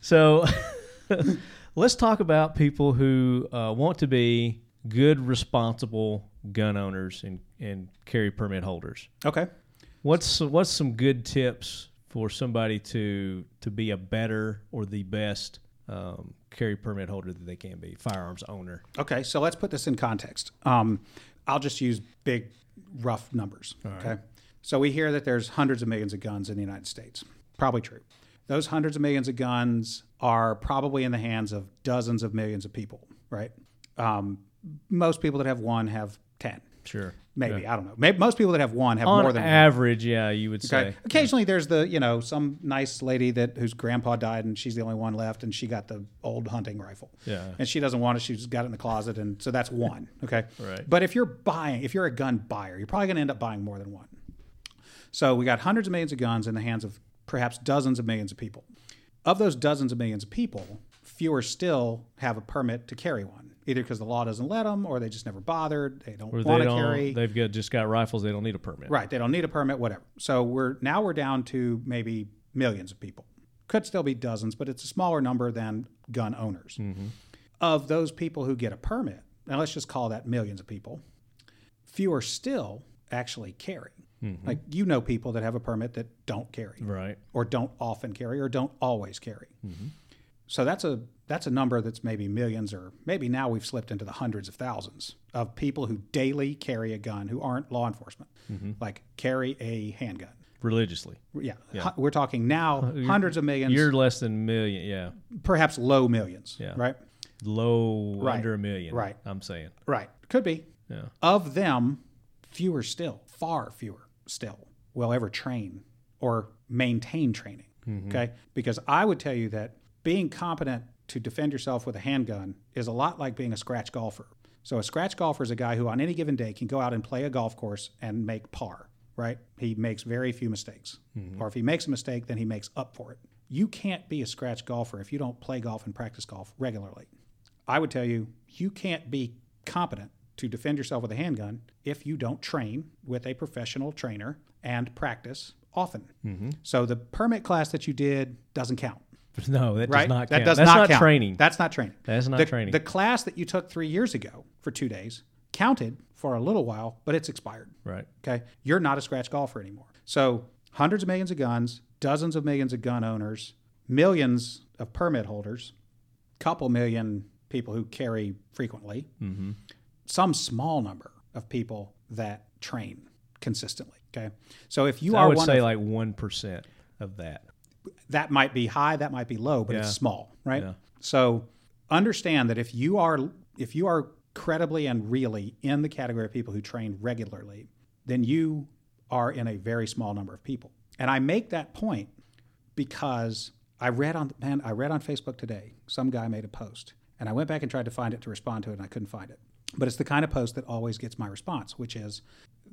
So, let's talk about people who uh, want to be good, responsible gun owners and, and carry permit holders. Okay. What's what's some good tips for somebody to to be a better or the best um, carry permit holder that they can be, firearms owner? Okay, so let's put this in context. Um, I'll just use big, rough numbers. Okay, so we hear that there's hundreds of millions of guns in the United States. Probably true. Those hundreds of millions of guns are probably in the hands of dozens of millions of people, right? Um, most people that have one have ten, Sure. maybe. I don't know. Maybe most people that have one have On more than one. average, yeah, you would say. Okay. Occasionally, there's the you know some nice lady that whose grandpa died and she's the only one left and she got the old hunting rifle. Yeah. And she doesn't want it. She's got it in the closet and so that's one. Okay. Right. But if you're buying, if you're a gun buyer, you're probably going to end up buying more than one. So we got hundreds of millions of guns in the hands of perhaps dozens of millions of people. Of those dozens of millions of people, fewer still have a permit to carry one, either because the law doesn't let them or they just never bothered. They don't want to carry. They've got just got rifles. They don't need a permit. Right. They don't need a permit, whatever. So we're now we're down to maybe millions of people. Could still be dozens, but it's a smaller number than gun owners. Mm-hmm. Of those people who get a permit, now let's just call that millions of people, fewer still actually carry. Mm-hmm. Like you know people that have a permit that don't carry Right. or don't often carry or don't always carry. Mm-hmm. So that's a that's a number that's maybe millions or maybe now we've slipped into the hundreds of thousands of people who daily carry a gun who aren't law enforcement, mm-hmm. like carry a handgun. Religiously. Yeah, hu- we're talking now hundreds of millions, You're less than a million. Yeah. perhaps low millions. Yeah. Right. Low Right. under a million. Right. I'm saying. Right. Could be. Yeah. Of them, fewer still, far fewer still, will ever train or maintain training. Mm-hmm. Okay. Because I would tell you that being competent to defend yourself with a handgun is a lot like being a scratch golfer. So a scratch golfer is a guy who on any given day can go out and play a golf course and make par, right? He makes very few mistakes. Mm-hmm. Or if he makes a mistake, then he makes up for it. You can't be a scratch golfer if you don't play golf and practice golf regularly. I would tell you, you can't be competent to defend yourself with a handgun if you don't train with a professional trainer and practice often. Mm-hmm. So the permit class that you did doesn't count, No, that right? does not that count. does That's not, not count. training. That's not training. That's not the, training. The class that you took three years ago for two days counted for a little while, but it's expired. right. Okay. You're not a scratch golfer anymore. So hundreds of millions of guns, dozens of millions of gun owners, millions of permit holders, couple million people who carry frequently, mm-hmm. Some small number of people that train consistently. Okay. So if you I are would one say of, like one percent of that. that might be high, that might be low, but Yeah. it's small, right? Yeah. So understand that if you are if you are credibly and really in the category of people who train regularly, then you are in a very small number of people. And I make that point because I read on man, I read on Facebook today, some guy made a post, and I went back and tried to find it to respond to it, and I couldn't find it. But it's the kind of post that always gets my response, which is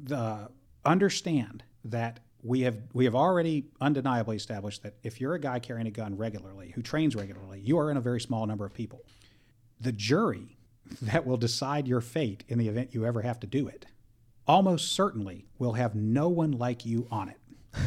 the understand that we have we have already undeniably established that if you're a guy carrying a gun regularly who trains regularly, you are in a very small number of people. The jury that will decide your fate in the event you ever have to do it almost certainly will have no one like you on it.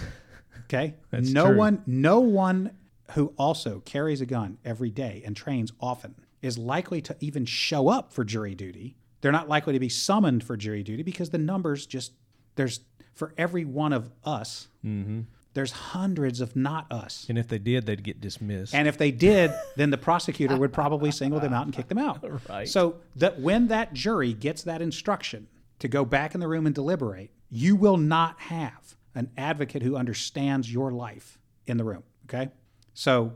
Okay? That's no true. one no one who also carries a gun every day and trains often is likely to even show up for jury duty. They're not likely to be summoned for jury duty because the numbers just there's for every one of us, mm-hmm. there's hundreds of not us. And if they did, they'd get dismissed. And if they did, then the prosecutor would probably single them out and kick them out. Right. So that when that jury gets that instruction, to go back in the room and deliberate, you will not have an advocate who understands your life in the room. Okay. So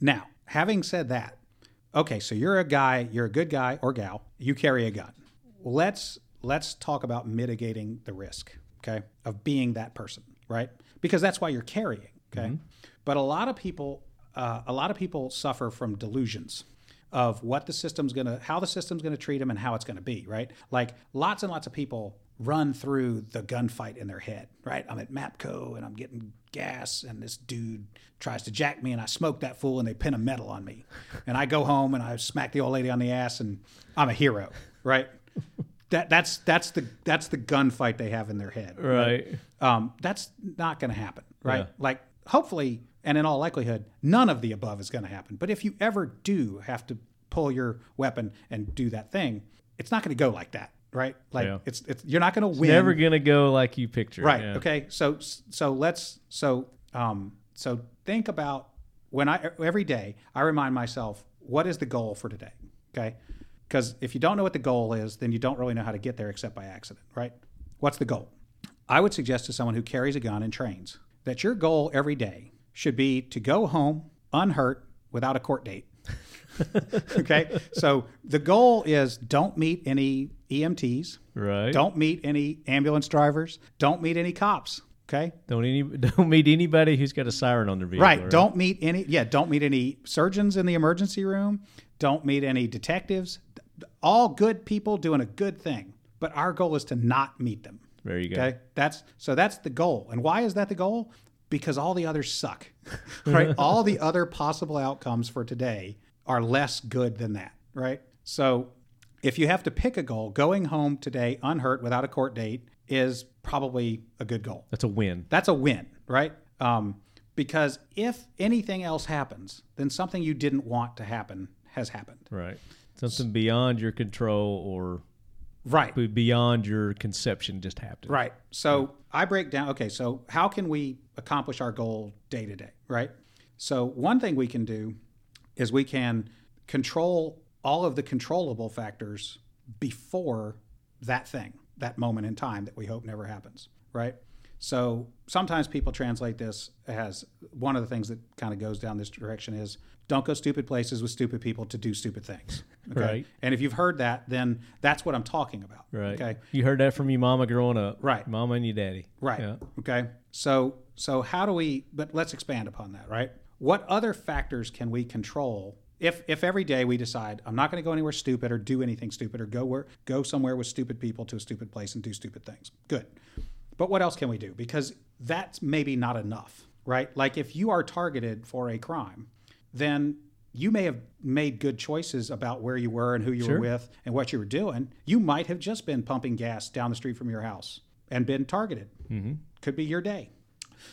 now, having said that, okay, so you're a guy, you're a good guy or gal, you carry a gun. Let's let's talk about mitigating the risk, okay, of being that person, right? Because that's why you're carrying, okay? But a lot of people, uh, a lot of people suffer from delusions of what the system's gonna, how the system's gonna treat them, and how it's gonna be, right? Like lots and lots of people run through the gunfight in their head, right? I'm at Mapco and I'm getting gas, and this dude tries to jack me, and I smoke that fool, and they pin a medal on me, and I go home and I smack the old lady on the ass, and I'm a hero, right? That that's that's the that's the gunfight they have in their head, Right. um, that's not going to happen, right? Yeah. Like, hopefully, and in all likelihood, none of the above is going to happen. But if you ever do have to pull your weapon and do that thing, it's not going to go like that, right? Like, Yeah. it's it's you're not going to win. Never gonna go like you picture. right? Yeah. Okay, so so let's so um so think about when I every day I remind myself what is the goal for today, okay? Because if you don't know what the goal is, then you don't really know how to get there except by accident, right? What's the goal? I would suggest to someone who carries a gun and trains that your goal every day should be to go home unhurt without a court date. okay? So the goal is don't meet any EMTs, Right. don't meet any ambulance drivers, don't meet any cops, okay? Don't any don't meet anybody who's got a siren on their vehicle. Right. Don't meet any yeah, don't meet any surgeons in the emergency room, don't meet any detectives. All good people doing a good thing. But our goal is to not meet them. There you go. Okay? That's so that's the goal. And why is that the goal? Because all the others suck. right? all the other possible outcomes for today are less good than that, right? So if you have to pick a goal, going home today unhurt without a court date is probably a good goal That's a win. that's a win, right? Um, because if anything else happens, then something you didn't want to happen has happened. Right. Something beyond your control or Right. beyond your conception just happened. Right. So I break down, okay, so how can we accomplish our goal day to day, right? So one thing we can do is we can control all of the controllable factors before that thing, that moment in time that we hope never happens, right? So sometimes people translate this as one of the things that kind of goes down this direction is don't go stupid places with stupid people to do stupid things. Okay? Right. And if you've heard that, then that's what I'm talking about. Right. Okay. You heard that from your mama growing up. Right. Mama and your daddy. Right. Yeah. Okay. So so how do we but let's expand upon that, right? What other factors can we control if if every day we decide I'm not going to go anywhere stupid or do anything stupid or go where go somewhere with stupid people to a stupid place and do stupid things. Good. But what else can we do? Because that's maybe not enough, right? Like if you are targeted for a crime, then you may have made good choices about where you were and who you Sure. were with and what you were doing. You might have just been pumping gas down the street from your house and been targeted. Mm-hmm. Could be your day.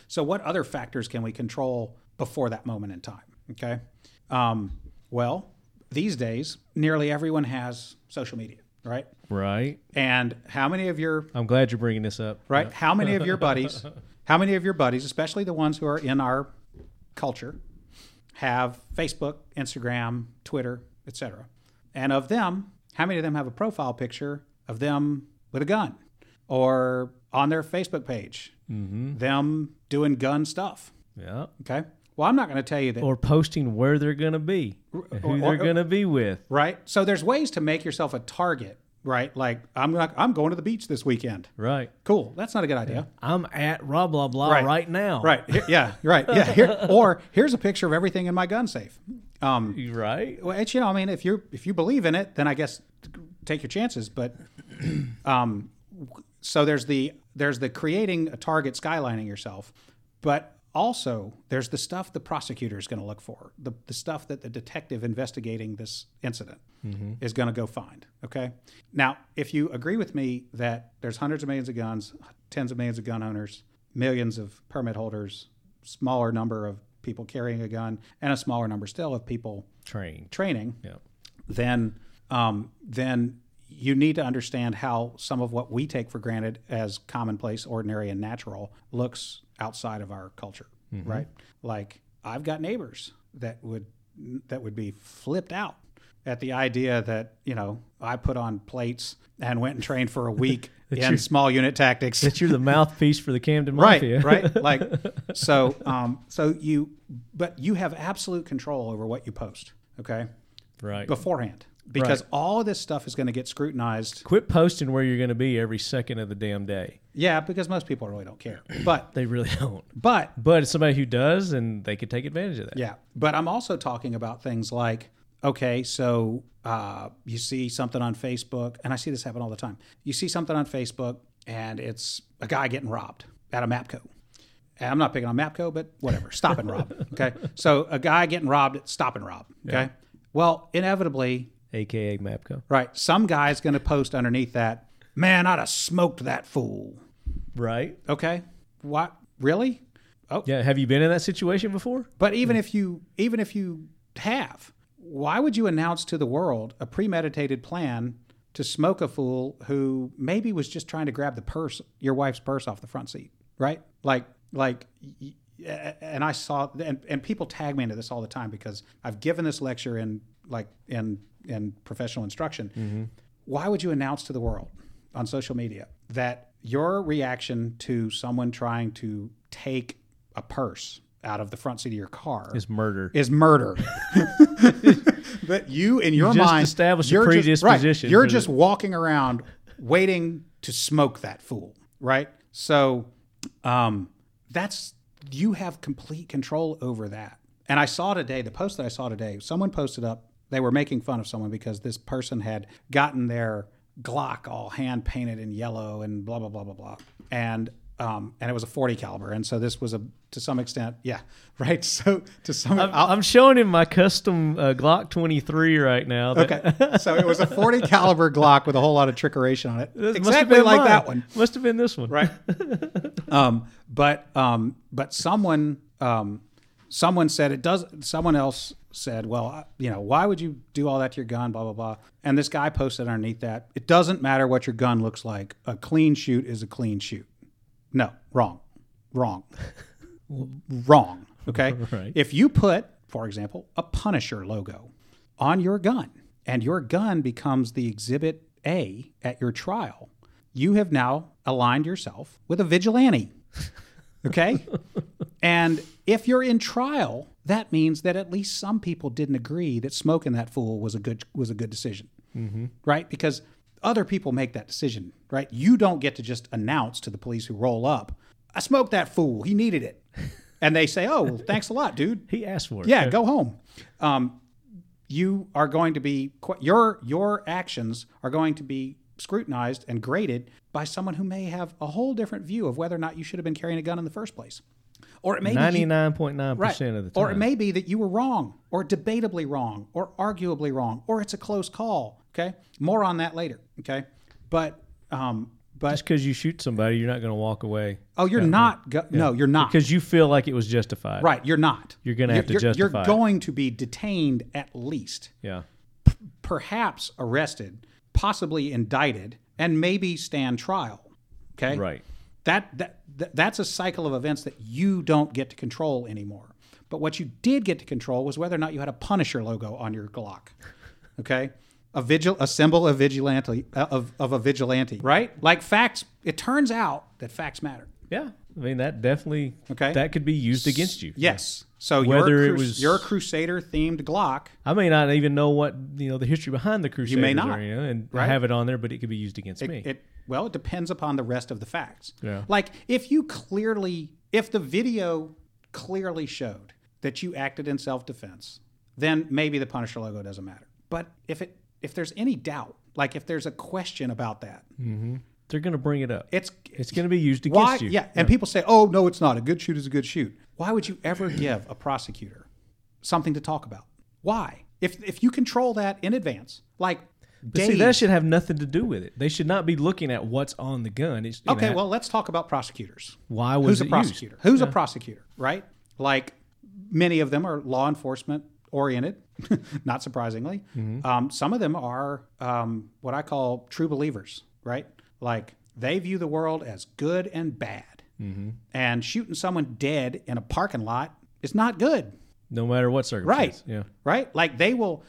So, what other factors can we control before that moment in time? Okay. Um, well, these days, nearly everyone has social media, right? Right. And how many of your I'm glad you're bringing this up. right? How many of your buddies, how many of your buddies, especially the ones who are in our culture, have Facebook, Instagram, Twitter, etc. And of them, how many of them have a profile picture of them with a gun or on their Facebook page, mm-hmm. them doing gun stuff? Yeah. Okay. Well, I'm not going to tell you that Or posting where they're going to be, and who or- they're going to be with. right? So there's ways to make yourself a target, right? Like I'm not, I'm going to the beach this weekend. Right. Cool. That's not a good idea. I'm at blah blah blah Right. right, now. Right. Here- yeah. Right. Yeah. Here, or here's a picture of everything in my gun safe. Um, Right. well, it's, you know, I mean, if you if you believe in it, then I guess take your chances. But um, so there's the there's the creating a target, skylining yourself, but also there's the stuff the prosecutor is going to look for, the the stuff that the detective investigating this incident is going to go find. Okay. Now, if you agree with me that there's hundreds of millions of guns, tens of millions of gun owners, millions of permit holders, smaller number of people carrying a gun, and a smaller number still of people Train. training, Yeah. then um, then you need to understand how some of what we take for granted as commonplace, ordinary, and natural looks outside of our culture, right? Like I've got neighbors that would that would be flipped out at the idea that you know I put on plates and went and trained for a week in small unit tactics. that you're the mouthpiece for the Camden right, Mafia. right. Like so, um, so you, but you have absolute control over what you post. Okay, right. beforehand, because Right. all of this stuff is going to get scrutinized. Quit posting where you're going to be every second of the damn day. Yeah, because most people really don't care. But They really don't. but But it's somebody who does, and they could take advantage of that. Yeah, but I'm also talking about things like okay, so uh, you see something on Facebook, and I see this happen all the time. You see something on Facebook, and it's a guy getting robbed at a Mapco. And I'm not picking on Mapco, but whatever. Stop and rob. Okay, so a guy getting robbed at Stop and Rob. Okay, well, inevitably, AKA Mapco. right, some guy's going to post underneath that. Man, I'd have smoked that fool. Right. Okay, what? Really? Oh. Yeah. Have you been in that situation before? But even if you even if you have, why would you announce to the world a premeditated plan to smoke a fool who maybe was just trying to grab the purse, your wife's purse off the front seat, right? Like like and I saw and, and people tag me into this all the time because I've given this lecture in like in in professional instruction. Mm-hmm. Why would you announce to the world on social media that your reaction to someone trying to take a purse out of the front seat of your car Is murder. is murder. but you, in your just mind, established a you're just- right, predisposition you're just the- walking around waiting to smoke that fool, right? So, um, that's you have complete control over that. And I saw today the post that I saw today. Someone posted up. They were making fun of someone because this person had gotten their Glock all hand painted in yellow and blah blah blah blah blah. And um, and it was a 40 caliber. And so this was a to some extent, yeah, right. So to some, I'm, I'm showing him my custom uh, Glock 23 right now. Okay, so it was a 40 caliber Glock with a whole lot of trickeration on it, Must have exactly been like mine. that one, Must have been this one. right? um, but um, but someone um, someone said it does. Someone else said, well, you know, why would you do all that to your gun? Blah blah blah. And this guy posted underneath that, it doesn't matter what your gun looks like. A clean shoot is a clean shoot. No, wrong, wrong, wrong. Okay. Right. If you put, for example, a Punisher logo on your gun and your gun becomes the exhibit A at your trial, you have now aligned yourself with a vigilante. Okay? and if you're in trial, that means that at least some people didn't agree that smoking that fool was a good was a good decision. Mm-hmm. Right? Because other people make that decision, right? You don't get to just announce to the police who roll up, I smoked that fool. He needed it. And they say, "Oh, well, thanks a lot, dude. He asked for it. Yeah, go home. Um, you are going to be your your actions are going to be scrutinized and graded by someone who may have a whole different view of whether or not you should have been carrying a gun in the first place, or it may be 99.9% right, of the time. or it may be that you were wrong, or debatably wrong, or arguably wrong, or it's a close call. Okay, more on that later. Okay, but um, but Just because you shoot somebody, you're not going to walk away. oh, you're not. Go- No, you're not. Because you feel like it was justified. Right, you're not. You're gonna have to you're, justify You're it. going to be detained at least, Yeah. perhaps arrested, possibly indicted, and maybe stand trial. Okay, Right. That, that that that's a cycle of events that you don't get to control anymore. But what you did get to control was whether or not you had a Punisher logo on your Glock. Okay. A vigil, a symbol of vigilante uh, of, of a vigilante, right? Like facts. It turns out that facts matter. Yeah. I mean, that definitely, Okay. that could be used against you. Yes. So Whether your, it was- your Crusader themed Glock I may not even know what, you know, the history behind the Crusaders may not, are, you know, and I have it on there, but it could be used against me. It well, it depends upon the rest of the facts. Yeah. Like if you clearly, if the video clearly showed that you acted in self-defense, then maybe the Punisher logo doesn't matter. But if it, if there's any doubt, like if there's a question about that, mm-hmm. They're going to bring it up. it's It's going to be used against why? you. Yeah, and people say, "Oh no, it's not. A good shoot is a good shoot." Why would you ever give a prosecutor something to talk about? Why? If if you control that in advance, like see, that should have nothing to do with it. They should not be looking at what's on the gun. It's, Okay, know, well, let's talk about prosecutors. why was Who's a prosecutor? used? Who's a prosecutor, right? Like many of them are law enforcement oriented, not surprisingly. Mm-hmm. Um, some of them are um, what I call true believers, right? Like they view the world as good and bad. Mm-hmm. And shooting someone dead in a parking lot is not good. No matter what circumstance. Right. Yeah. Right? Like they will,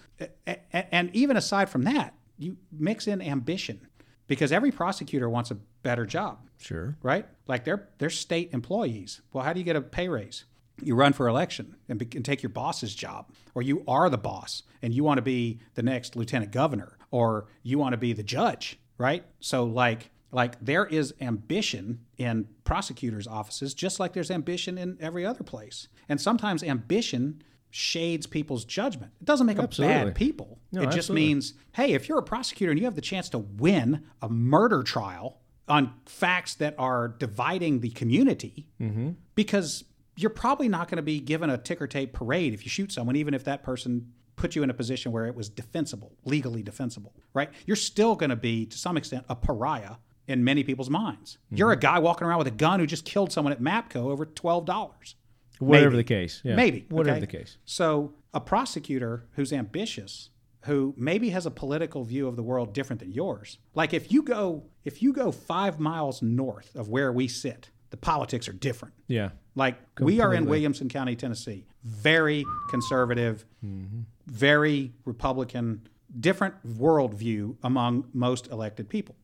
and even aside from that, you mix in ambition because every prosecutor wants a better job, Sure. right? Like they're they're state employees. Well, how do you get a pay raise? You run for election and, be, and take your boss's job, or you are the boss and you want to be the next lieutenant governor, or you want to be the judge, right? So like like there is ambition in prosecutors' offices, just like there's ambition in every other place, and sometimes ambition shades people's judgment. It doesn't make them bad people. No, it just absolutely. means, hey, if you're a prosecutor and you have the chance to win a murder trial on facts that are dividing the community, mm-hmm. because you're probably not going to be given a ticker tape parade if you shoot someone, even if that person put you in a position where it was defensible, legally defensible, right? You're still going to be, to some extent, a pariah in many people's minds. Mm-hmm. You're a guy walking around with a gun who just killed someone at MAPCO over twelve dollars. Whatever Maybe. the case. Yeah. Maybe. Whatever okay? the case. So a prosecutor who's ambitious, who maybe has a political view of the world different than yours. Like if you go if you go five miles north of where we sit, the politics are different. Yeah. Like we are in Williamson County, Tennessee. Very conservative, mm-hmm. very Republican, different worldview among most elected people.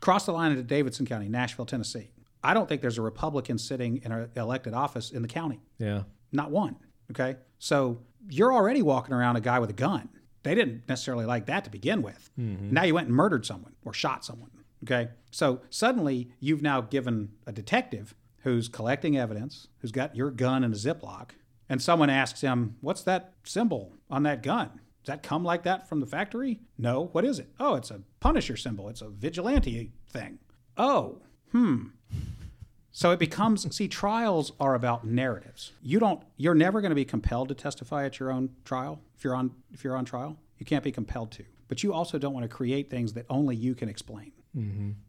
Cross the line into Davidson County, Nashville, Tennessee. I don't think there's a Republican sitting in an elected office in the county. Yeah. Not one. Okay. So you're already walking around a guy with a gun. They didn't necessarily like that to begin with. Mm-hmm. Now you went and murdered someone or shot someone. Okay. So suddenly you've now given a detective who's collecting evidence, who's got your gun in a Ziploc, and someone asks him, What's that symbol on that gun? Does that come like that from the factory? No. What is it? Oh, it's a Punisher symbol. It's a vigilante thing. Oh, hmm. so it becomes see trials are about narratives. You don't you're never going to be compelled to testify at your own trial if you're on if you're on trial. You can't be compelled to. But you also don't want to create things that only you can explain.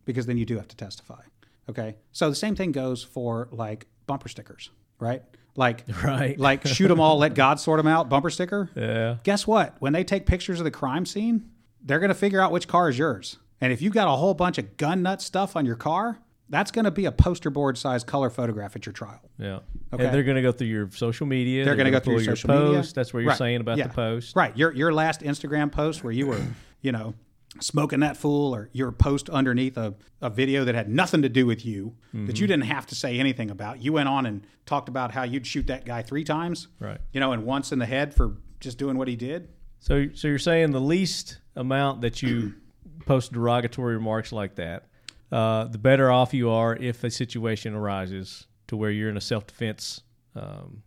Because then you do have to testify. Okay? So the same thing goes for like bumper stickers, right? Like Right. like shoot them all, let God sort them out bumper sticker. Yeah. Guess what? When they take pictures of the crime scene, they're going to figure out which car is yours. And if you've got a whole bunch of gun nut stuff on your car, that's going to be a poster board size color photograph at your trial. Yeah. Okay. And they're going to go through your social media. They're going to go through your your social media. post. That's what you're Right. saying about Yeah. the post. Right. Your your last Instagram post where you were, you know, smoking that fool, or your post underneath a, a video that had nothing to do with you, Mm-hmm. that you didn't have to say anything about. You went on and talked about how you'd shoot that guy three times. Right. You know, and once in the head for just doing what he did. So, so you're saying the least amount that you post derogatory remarks like that, uh, the better off you are if a situation arises to where you're in a self defense. Um,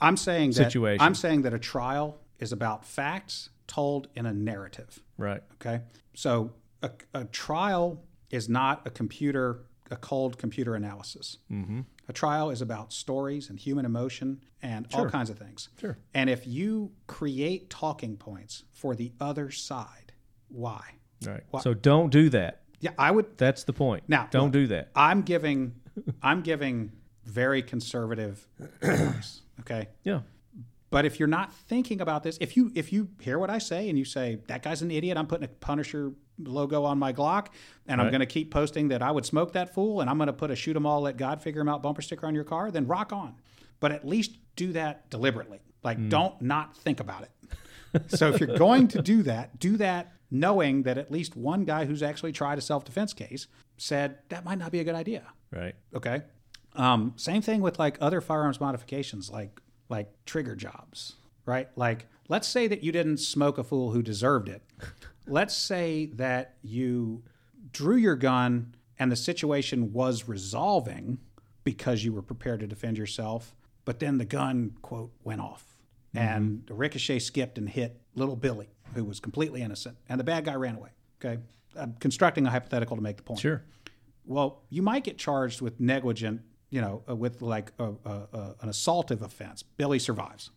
I'm saying that Situation. I'm saying that a trial is about facts told in a narrative. right. Okay. So a, a trial is not a computer, a cold computer analysis. Mm-hmm. A trial is about stories and human emotion and all kinds of things. Sure. And if you create talking points for the other side, why? Right. Wha- So don't do that. Yeah, I would. That's the point. Now, don't look, do that. I'm giving, I'm giving very conservative advice. Okay. Yeah. But if you're not thinking about this, if you if you hear what I say and you say that guy's an idiot, I'm putting a Punisher logo on my Glock, and I'm going to keep posting that I would smoke that fool, and I'm going to put a shoot 'em all, let God figure 'em out bumper sticker on your car, then rock on. But at least do that deliberately. Like, don't not think about it. so if you're going to do that, do that knowing that at least one guy who's actually tried a self defense case said that might not be a good idea. Right. Okay. Um, same thing with like other firearms modifications, like like trigger jobs, right? Like let's say that you didn't smoke a fool who deserved it. let's say that you drew your gun and the situation was resolving because you were prepared to defend yourself, but then the gun quote went off mm-hmm. and the ricochet skipped and hit little Billy, who was completely innocent, and the bad guy ran away. Okay. I'm constructing a hypothetical to make the point Sure. well, you might get charged with negligent, you know, uh, with like a, a, a, an assaultive offense. Billy survives.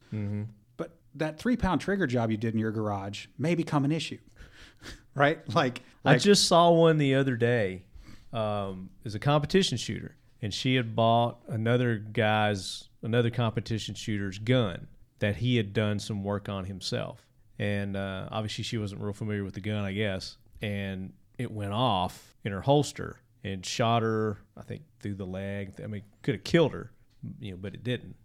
But that three pound trigger job you did in your garage may become an issue, right? Like, I just saw one the other day. Um, is a competition shooter, and she had bought another guy's, another competition shooter's gun that he had done some work on himself. And uh, obviously, she wasn't real familiar with the gun, I guess. And it went off in her holster and shot her, I think, through the leg. I mean, could have killed her, you know, but it didn't.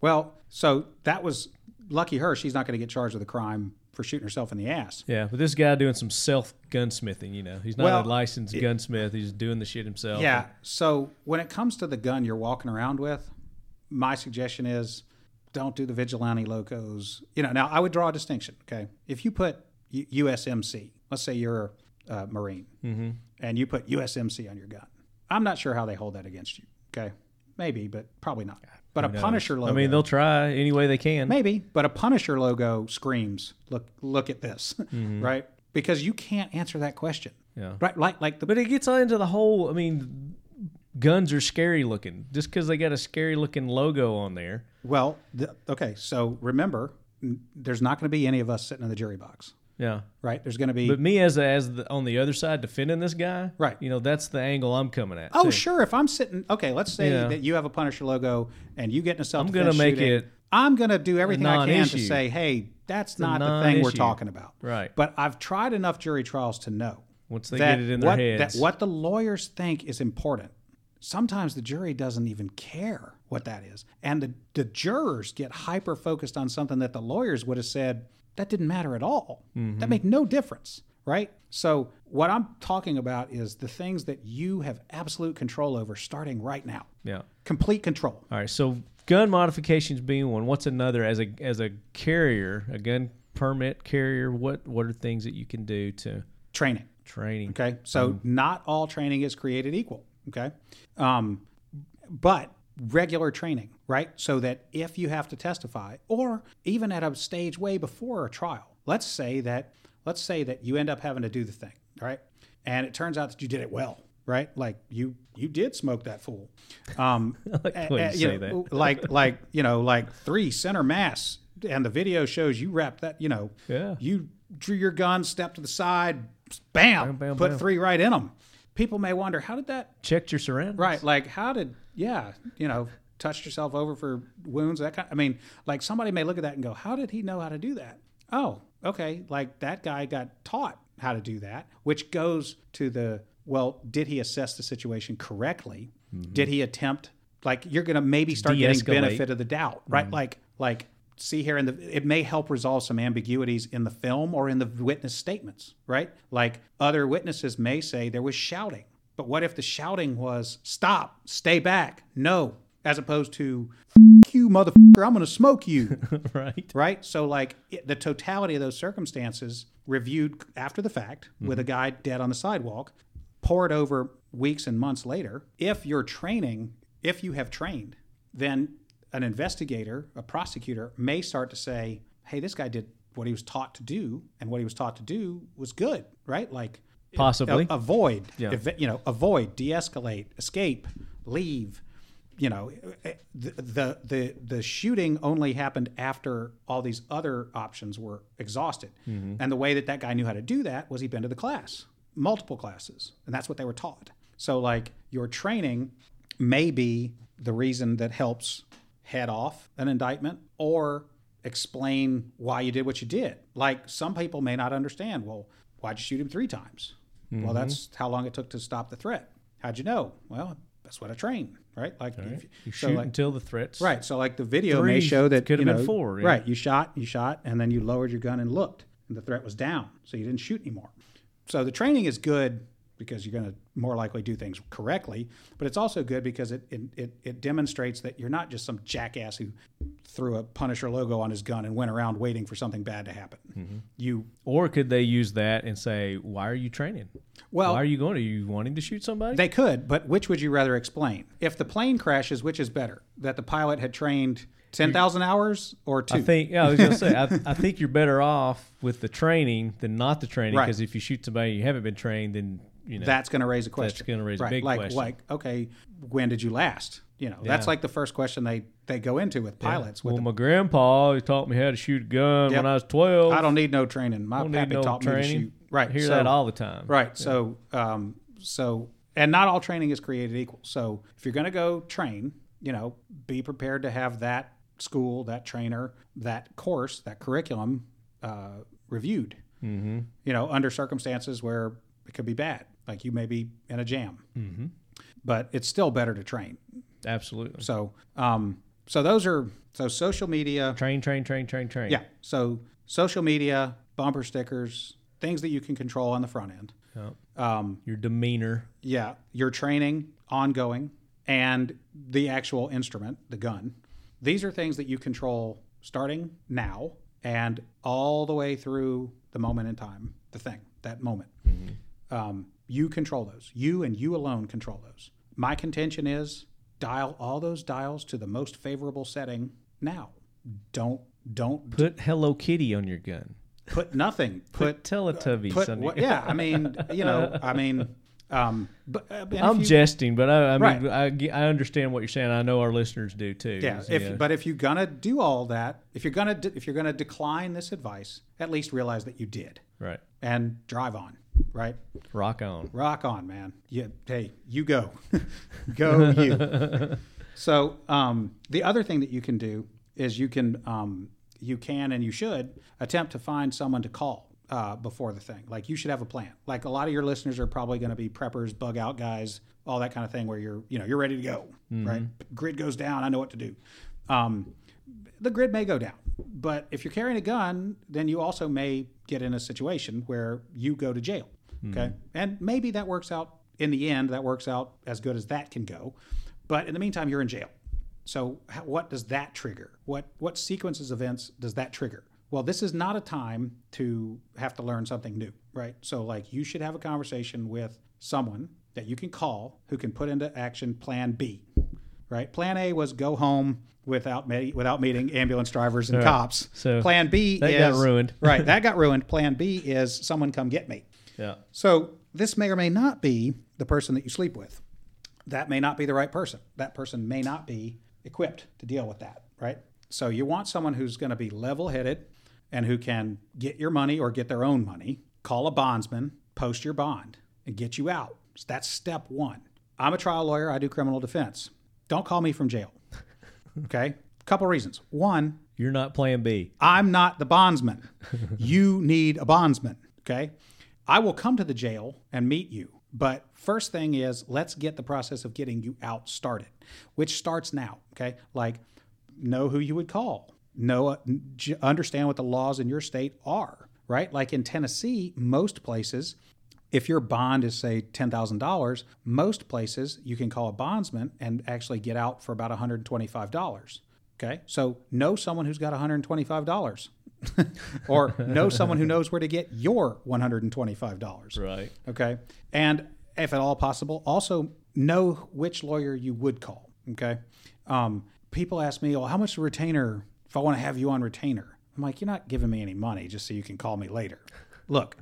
well, so that was lucky her. She's not going to get charged with a crime for shooting herself in the ass. Yeah, but this guy doing some self gunsmithing, you know. He's not Well, a licensed gunsmith. He's doing the shit himself. Yeah. So when it comes to the gun you're walking around with, my suggestion is don't do the vigilante locos. You know, now I would draw a distinction. Okay, if you put U- USMC, let's say you're a uh, Marine, Mm-hmm. And you put USMC on your gun, I'm not sure how they hold that against you. Okay, maybe, but probably not. But a knows? Punisher logo. I mean, they'll try any way they can. Maybe, but a Punisher logo screams, "Look, look at this," Mm-hmm. right? Because you can't answer that question, Yeah. right? Like, like the But it gets into the whole. I mean, guns are scary looking. Just because they got a scary looking logo on there. well, the, okay. So remember, there's not going to be any of us sitting in the jury box, Yeah. right? There's going to be. But me as a, as the, on the other side defending this guy, Right. You know, that's the angle I'm coming at. oh, too. sure. If I'm sitting, okay, let's say Yeah. that you have a Punisher logo and you get in a self. I'm gonna make it I'm going to do everything I can to say, hey, that's not the thing we're talking about. Right. But I've tried enough jury trials to know Once they get it in their what, heads. that what the lawyers think is important. Sometimes the jury doesn't even care what that is. And the, the jurors get hyper focused on something that the lawyers would have said that didn't matter at all. Mm-hmm. That made no difference, right? So, what I'm talking about is the things that you have absolute control over starting right now. Yeah. Complete control. All right. So gun modifications being one. What's another as a as a carrier, a gun permit carrier? What what are things that you can do to Training. training? Okay. So not all training is created equal. Okay. Um, but regular training, right? So that if you have to testify, or even at a stage way before a trial, let's say that let's say that you end up having to do the thing, right? And it turns out that you did it well, right? Like you you did smoke that fool. Um, like a- a- you know, that. like like you know like three center mass, and the video shows you wrapped that. You know, Yeah. you drew your gun, stepped to the side, bam, Bam, bam, put bam. three right in them. People may wonder how did that Checked your surroundings. right? Like how did yeah, you know, touched yourself over for wounds that kind. I mean, like somebody may look at that and go, how did he know how to do that? Oh, okay, like that guy got taught how to do that, which goes to the well, did he assess the situation correctly? Did he attempt like you're going to maybe start getting Mm-hmm. De-escalate. benefit of the doubt, right? Like like see here in the it may help resolve some ambiguities in the film or in the witness statements, right? Like other witnesses may say there was shouting. But what if the shouting was stop, stay back, no, as opposed to "F- you motherfucker, I'm going to smoke you, right. right? So like it, the totality of those circumstances reviewed after the fact mm-hmm. with a guy dead on the sidewalk, poured over weeks and months later. If you're training, if you have trained, then an investigator, a prosecutor may start to say, "Hey, this guy did what he was taught to do, and what he was taught to do was good, right? Like Possibly. a- avoid, Yeah. ev- you know, avoid, de-escalate, escape, leave. You know, eh, the, the the the shooting only happened after all these other options were exhausted, mm-hmm. and the way that that guy knew how to do that was he'd been to the class, multiple classes, and that's what they were taught. So, like your training may be the reason that helps head off an indictment or explain why you did what you did. Like some people may not understand. Well, why'd you shoot him three times? Well, mm-hmm. that's how long it took to stop the threat. How'd you know? Well, that's what I train, right? Like, if- You so shoot like- until the threats. right. So like the video may Three show that could have you been know, four, yeah. Right. You shot, you shot, and then you lowered your gun and looked, and the threat was down, so you didn't shoot anymore. So the training is good because you're going to more likely do things correctly, but it's also good because it, it it demonstrates that you're not just some jackass who threw a Punisher logo on his gun and went around waiting for something bad to happen. Mm-hmm. You Or could they use that and say, "Why are you training? Well- why are you going? Are you wanting to shoot somebody?" They could, but which would you rather explain? If the plane crashes, which is better? That the pilot had trained 10,000 hours or two? I think. Yeah, I was gonna say. I, I think you're better off with the training than not the training Right. because if you shoot somebody you haven't been trained, then you know that's going to raise a question. That's gonna raise a big like, question. Like, okay, when did you last? You know, that's like the first question they they go into with pilots. With well, my grandpa he taught me how to shoot a gun Yep. when I was twelve. I don't need no training. My don't pappy no taught me to shoot. Right. I hear so- that all the time. Right. So, um, so, and not all training is created equal. So, if you're going to go train, you know, be prepared to have that school, that trainer, that course, that curriculum uh, reviewed. Mm-hmm. You know, under circumstances where it could be bad, like you may be in a jam. Mm-hmm. But it's still better to train. Absolutely. So, um, so those are so social media. Train, train, train, train, train. Yeah. So social media, bumper stickers, things that you can control on the front end. Yep. Um, Your demeanor. yeah, your training ongoing and the actual instrument, the gun. These are things that you control starting now and all the way through the moment in time, the thing, that moment. Um, you control those. You and you alone control those. My contention is dial all those dials to the most favorable setting now. Don't don't Put Hello Kitty on your gun. put nothing. Put Put Teletubbies put on your yeah. I mean, you know, I mean, um, but uh, I'm you- jesting, but I, I mean, Right. I, I understand what you're saying. I know our listeners do too. Yeah, if, but if you're gonna do all that, if you're gonna de- if you're gonna decline this advice, at least realize that you did right, and drive on. Right, rock on. rock on, man. Yeah, hey, you go, go you. so um, the other thing that you can do is you can um, you can and you should attempt to find someone to call. Uh, before the thing, like you should have a plan. Like a lot of your listeners are probably going to be preppers, bug out guys, all that kind of thing. Where you're, you know, you're ready to go, right? Grid goes down, I know what to do. Um, the grid may go down. But if you're carrying a gun, then you also may get in a situation where you go to jail. Hmm. Okay. And maybe that works out in the end, that works out as good as that can go. But in the meantime, you're in jail. So how, what does that trigger? What what sequences events does that trigger? Well, this is not a time to have to learn something new, right? So like you should have a conversation with someone that you can call who can put into action plan B. Right? Plan A was go home without me- without meeting ambulance drivers and Right. cops. So plan B that is got ruined. right, that got ruined. Plan B is someone come get me. Yeah, So this may or may not be the person that you sleep with. That may not be the right person. That person may not be equipped to deal with that, right? So you want someone who's going to be level-headed and who can get your money or get their own money, call a bondsman, post your bond, and get you out. So that's step 1. I'm a trial lawyer, I do criminal defense. Don't call me from jail. Okay? Couple reasons. One, you're not Plan B. I'm not the bondsman. you need a bondsman. Okay. I will come to the jail and meet you. But first thing is, let's get the process of getting you out started, which starts now. Okay. Like, know who you would call, know, uh, understand what the laws in your state are, right? Like in Tennessee, most places, if your bond is say $10,000, most places you can call a bondsman and actually get out for about $125. Okay. So know someone who's got $125 or know someone who knows where to get your $125. Right. Okay. And if at all possible, also know which lawyer you would call. Okay. Um, people ask me, well, how much retainer if I want to have you on retainer? I'm like, you're not giving me any money just so you can call me later. Look,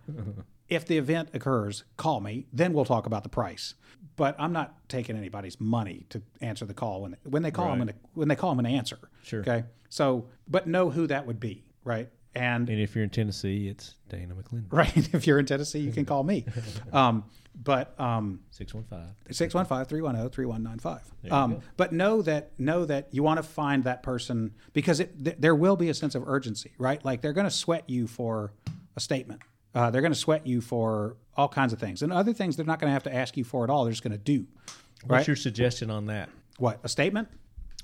if the event occurs, call me, then we'll talk about the price. But I'm not taking anybody's money to answer the call when when they call I'm Right. gonna when they call I'm gonna answer. Sure. Okay. So, but know who that would be, right? And And if you're in Tennessee, it's Dana McLendon. right, if you're in Tennessee, you can call me. Um, but um, Six one five. 615-310-3195. Um, but know that know that you want to find that person because it, th- there will be a sense of urgency, right? Like they're going to sweat you for a statement. Uh, they're going to sweat you for all kinds of things, and other things they're not going to have to ask you for at all. They're just going to do. What's your suggestion on that? What a statement?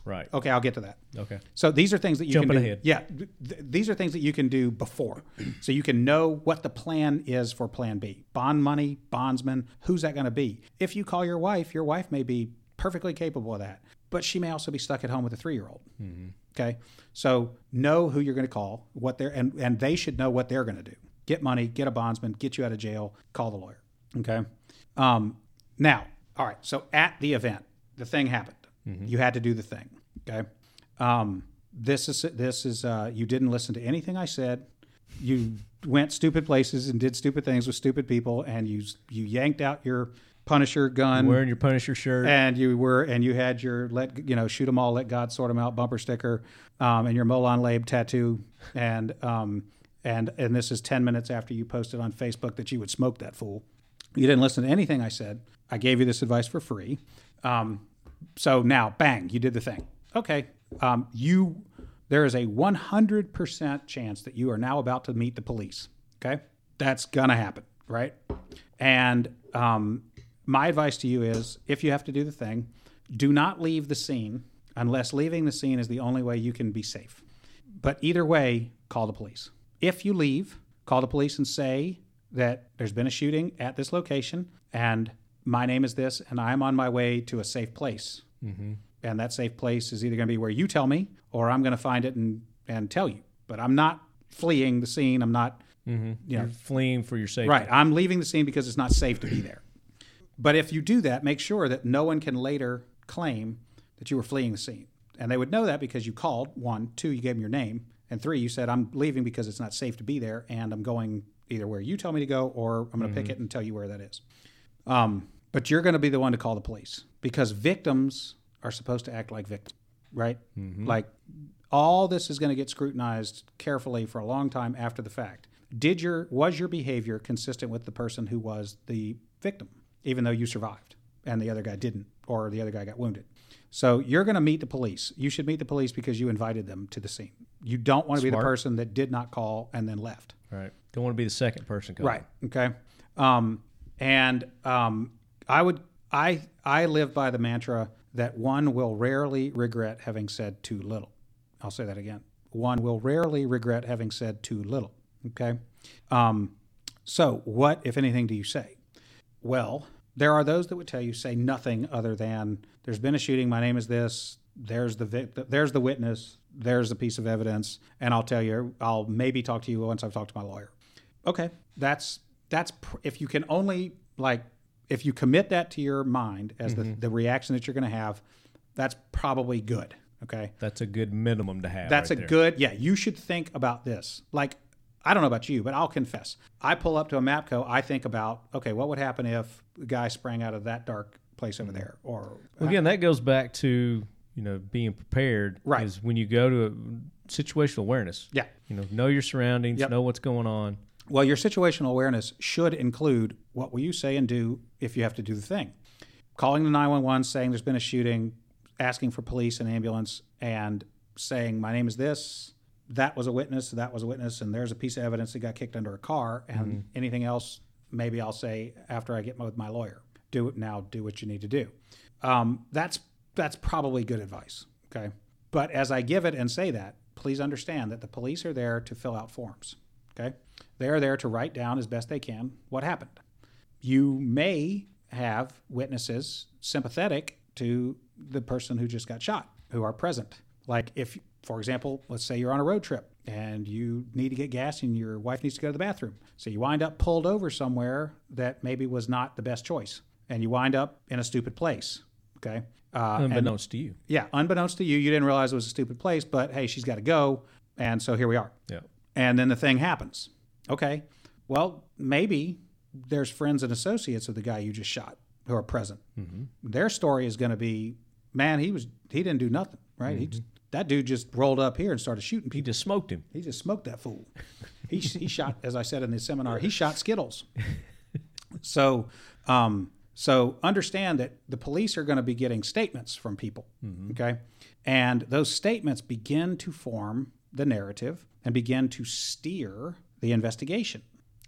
Right. Okay, I'll get to that. Okay. So these are things that you Jumping can do. ahead. Yeah, th- th- these are things that you can do before, so you can know what the plan is for Plan B. Bond money, bondsman. Who's that going to be? If you call your wife, your wife may be perfectly capable of that, but she may also be stuck at home with a three-year-old. Okay, so know who you're going to call, what they're and and they should know what they're going to do. Get money, get a bondsman, get you out of jail, call the lawyer. Okay. Um, now, all right. So at the event, the thing happened. You had to do the thing. Okay. Um, this is this is uh, you didn't listen to anything I said. You went stupid places and did stupid things with stupid people, and you you yanked out your Punisher gun Wearing your Punisher shirt. and you were and you had your let you know shoot them all let god sort them out bumper sticker um, and your molon labe tattoo and um, and and this is 10 minutes after you posted on facebook that you would smoke that fool. You didn't listen to anything i said. I gave you this advice for free. Um, so now bang you did the thing. Okay um, you there is a 100% chance that you are now about to meet the police. Okay? That's gonna happen right? And um, my advice to you is if you have to do the thing, do not leave the scene unless leaving the scene is the only way you can be safe. But either way, call the police. If you leave, call the police and say that there's been a shooting at this location and my name is this and I'm on my way to a safe place. Mm-hmm. And that safe place is either going to be where you tell me or I'm going to find it and, and tell you. But I'm not fleeing the scene. I'm not, you know, You're fleeing for your safety. Right. I'm leaving the scene because it's not safe to be there. But if you do that, make sure that no one can later claim that you were fleeing the scene. And they would know that because you called, one, two, you gave them your name, and three, you said, I'm leaving because it's not safe to be there, and I'm going either where you tell me to go or I'm going to pick it and tell you where that is. Um, but you're going to be the one to call the police because victims are supposed to act like victims, right? Like all this is going to get scrutinized carefully for a long time after the fact. Did your was your behavior consistent with the person who was the victim, even though you survived and the other guy didn't, or the other guy got wounded? So you're going to meet the police. You should meet the police because you invited them to the scene. You don't want to be the Smart. person that did not call and then left. Right. Don't want to be the second person. Right. Okay. Um, and um, I would I I live by the mantra that one will rarely regret having said too little. I'll say that again. One will rarely regret having said too little. Okay. Um, so what, if anything, do you say? Well, there are those that would tell you say nothing other than there's been a shooting. My name is this. There's the vic- there's the witness. There's a piece of evidence, and I'll tell you. I'll maybe talk to you once I've talked to my lawyer. Okay, that's that's pr- if you can only like if you commit that to your mind as the, mm-hmm. the reaction that you're going to have, that's probably good. Okay, That's a good minimum to have. that's right a there. good, yeah, you should think about this. Like, I don't know about you, but I'll confess. I pull up to a MAPCO, I think about, okay, what would happen if the guy sprang out of that dark place over mm-hmm. there? Or, Well, again, that goes back to you know being prepared. Right. Is when you go to a, situational awareness. yeah. You know, know your surroundings, Yep. know what's going on. Well, your situational awareness should include what will you say and do if you have to do the thing. Calling the 911, saying there's been a shooting, asking for police and ambulance, and saying, My name is this, that was a witness, that was a witness, and there's a piece of evidence that got kicked under a car, and anything else, maybe I'll say after I get with my lawyer. Do it now, do what you need to do. Um, that's, that's probably good advice. Okay. But as I give it and say that, please understand that the police are there to fill out forms. Okay. They are there to write down as best they can what happened. You may have witnesses sympathetic to the person who just got shot who are present. Like if, for example, let's say you're on a road trip and you need to get gas and your wife needs to go to the bathroom. So you wind up pulled over somewhere that maybe was not the best choice and you wind up in a stupid place. Okay. Uh, and- Unbeknownst to you. yeah, unbeknownst to you, you didn't realize it was a stupid place, but hey, she's got to go. And so here we are. Yeah. And then the thing happens. Okay. Well, maybe there's friends and associates of the guy you just shot who are present. Their story is going to be, man, he was he didn't do nothing, right? He just, that dude just rolled up here and started shooting He just smoked him. He just smoked that fool. he he shot, as I said in the seminar, he shot Skittles. So, um, so understand that the police are going to be getting statements from people, okay, and those statements begin to form the narrative and begin to steer the investigation.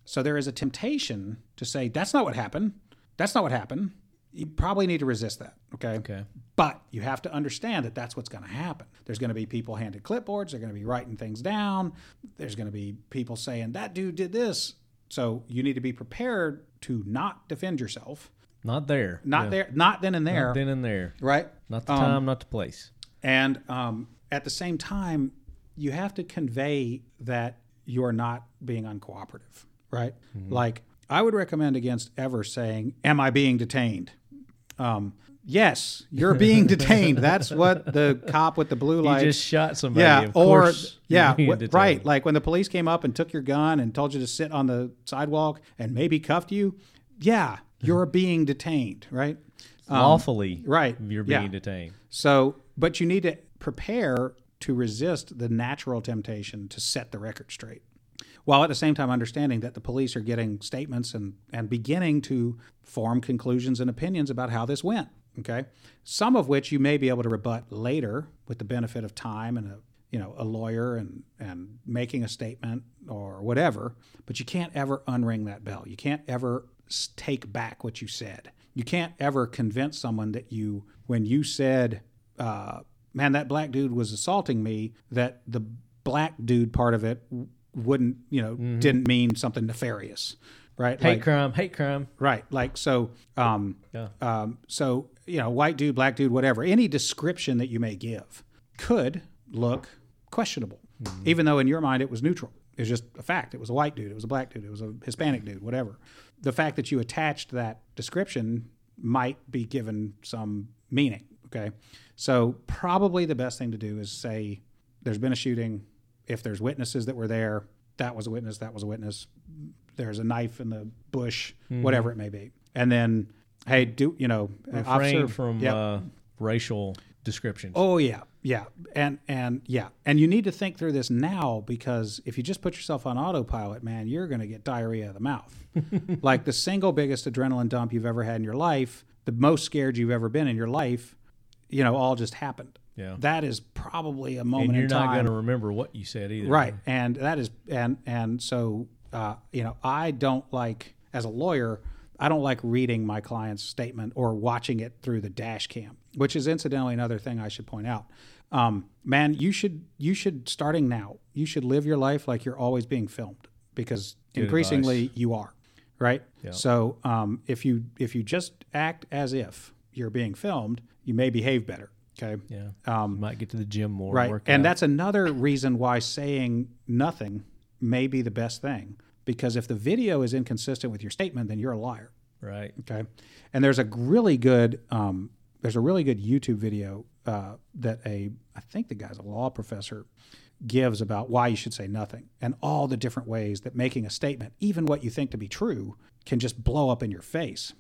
So there is a temptation to say that's not what happened. That's not what happened. You probably need to resist that, okay? Okay. But you have to understand that that's what's going to happen. There's going to be people handed clipboards. They're going to be writing things down. There's going to be people saying, that dude did this. So you need to be prepared to not defend yourself. Not there. Not Yeah. there, not then and there. Not then and there. right? Not the Um, time, not the place. And um, at the same time, you have to convey that you are not being uncooperative, right? Like, I would recommend against ever saying, Am I being detained? Um, yes, you're being detained. That's what the cop with the blue You light. just shot somebody. yeah, of or yeah, wh- right. Like when the police came up and took your gun and told you to sit on the sidewalk and maybe cuffed you. Yeah, you're being detained, right? Lawfully, right, You're yeah. being detained. So, but you need to prepare to resist the natural temptation to set the record straight. While at the same time understanding that the police are getting statements and, and beginning to form conclusions and opinions about how this went. Okay. Some of which you may be able to rebut later with the benefit of time and a you know a lawyer and and making a statement or whatever, but you can't ever unring that bell. You can't ever take back what you said. You can't ever convince someone that you when you said uh, man, that black dude was assaulting me, that the black dude part of it wouldn't you know didn't mean something nefarious, right? Hate Like- crime, hate crime. Right. Like so um Yeah. um so you know, white dude, black dude, whatever, any description that you may give could look questionable. Even though in your mind it was neutral. It was just a fact. It was a white dude, it was a black dude, it was a Hispanic dude, whatever. The fact that you attached that description might be given some meaning. Okay. So probably the best thing to do is say there's been a shooting. If there's witnesses that were there, that was a witness, that was a witness there's a knife in the bush, whatever it may be. And then, hey, do you know, Refrain officer- from Yep. uh, racial descriptions. Oh yeah, yeah, and and yeah, and you need to think through this now because if you just put yourself on autopilot, man, you're going to get diarrhea of the mouth. like the single biggest adrenaline dump you've ever had in your life, the most scared you've ever been in your life, you know, all just happened. Yeah. that is probably a moment and you're not going to remember what you said either. Right. And that is and and so uh, you know, I don't like as a lawyer, I don't like reading my client's statement or watching it through the dash cam, which is incidentally another thing I should point out. Um, man, you should you should starting now, you should live your life like you're always being filmed because increasingly you are. Right? So um, if you if you just act as if you're being filmed, you may behave better. Okay. Yeah. Um, you might get to the gym more. Right. Work And out. that's another reason why saying nothing may be the best thing. Because if the video is inconsistent with your statement, then you're a liar. right. Okay. And there's a really good um, there's a really good YouTube video uh, that a I think the guy's a law professor gives about why you should say nothing and all the different ways that making a statement, even what you think to be true, can just blow up in your face.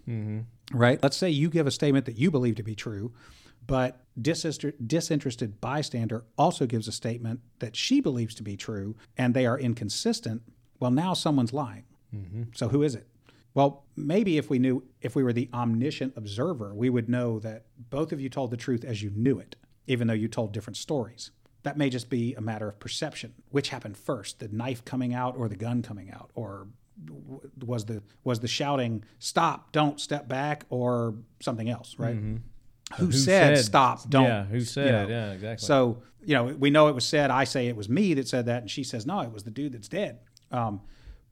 Right? Let's say you give a statement that you believe to be true, but disinter- disinterested bystander also gives a statement that she believes to be true, and they are inconsistent. Well, now someone's lying. Mm-hmm. So who is it? Well, maybe if we knew, if we were the omniscient observer, we would know that both of you told the truth as you knew it, even though you told different stories. That may just be a matter of perception. Which happened first, the knife coming out or the gun coming out, or was the was the shouting "stop, don't step back" or something else, right? Mm-hmm. Who, said, stop, don't? Yeah. Who said? you know. Yeah. Exactly. So, you know, we know it was said. I say it was me that said that, and she says, no, it was the dude that's dead. Um,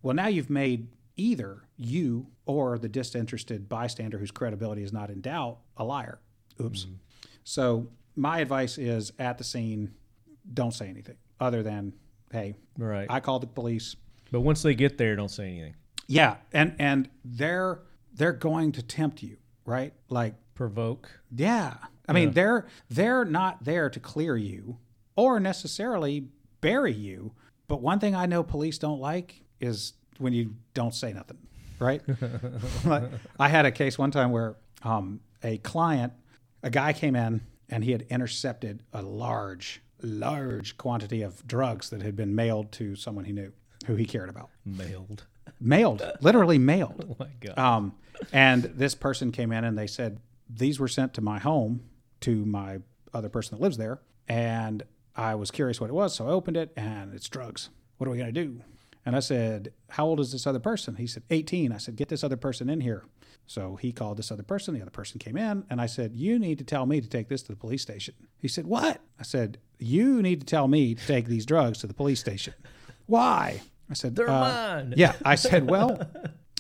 well, now you've made either you or the disinterested bystander whose credibility is not in doubt a liar. Oops. So, my advice is at the scene, don't say anything other than, hey, right. I called the police. but once they get there, don't say anything. Yeah, and and they're they're going to tempt you, right? Like Provoke. Yeah. I mean, they're they're not there to clear you or necessarily bury you. But one thing I know police don't like is when you don't say nothing, right? like, I had a case one time where um, a client, a guy came in and he had intercepted a large, large quantity of drugs that had been mailed to someone he knew, who he cared about. Mailed. Mailed, literally mailed. Oh my God. Um, and this person came in and they said these were sent to my home to my other person that lives there, and I was curious what it was, so I opened it and it's drugs. What are we gonna do? And I said, "How old is this other person?" He said, "18." I said, "Get this other person in here." So he called this other person. The other person came in, and I said, "You need to tell me to take this to the police station." He said, "What?" I said, "You need to tell me to take these drugs to the police station." Why? I said, They're "Uh, mine. Yeah, I said, "Well,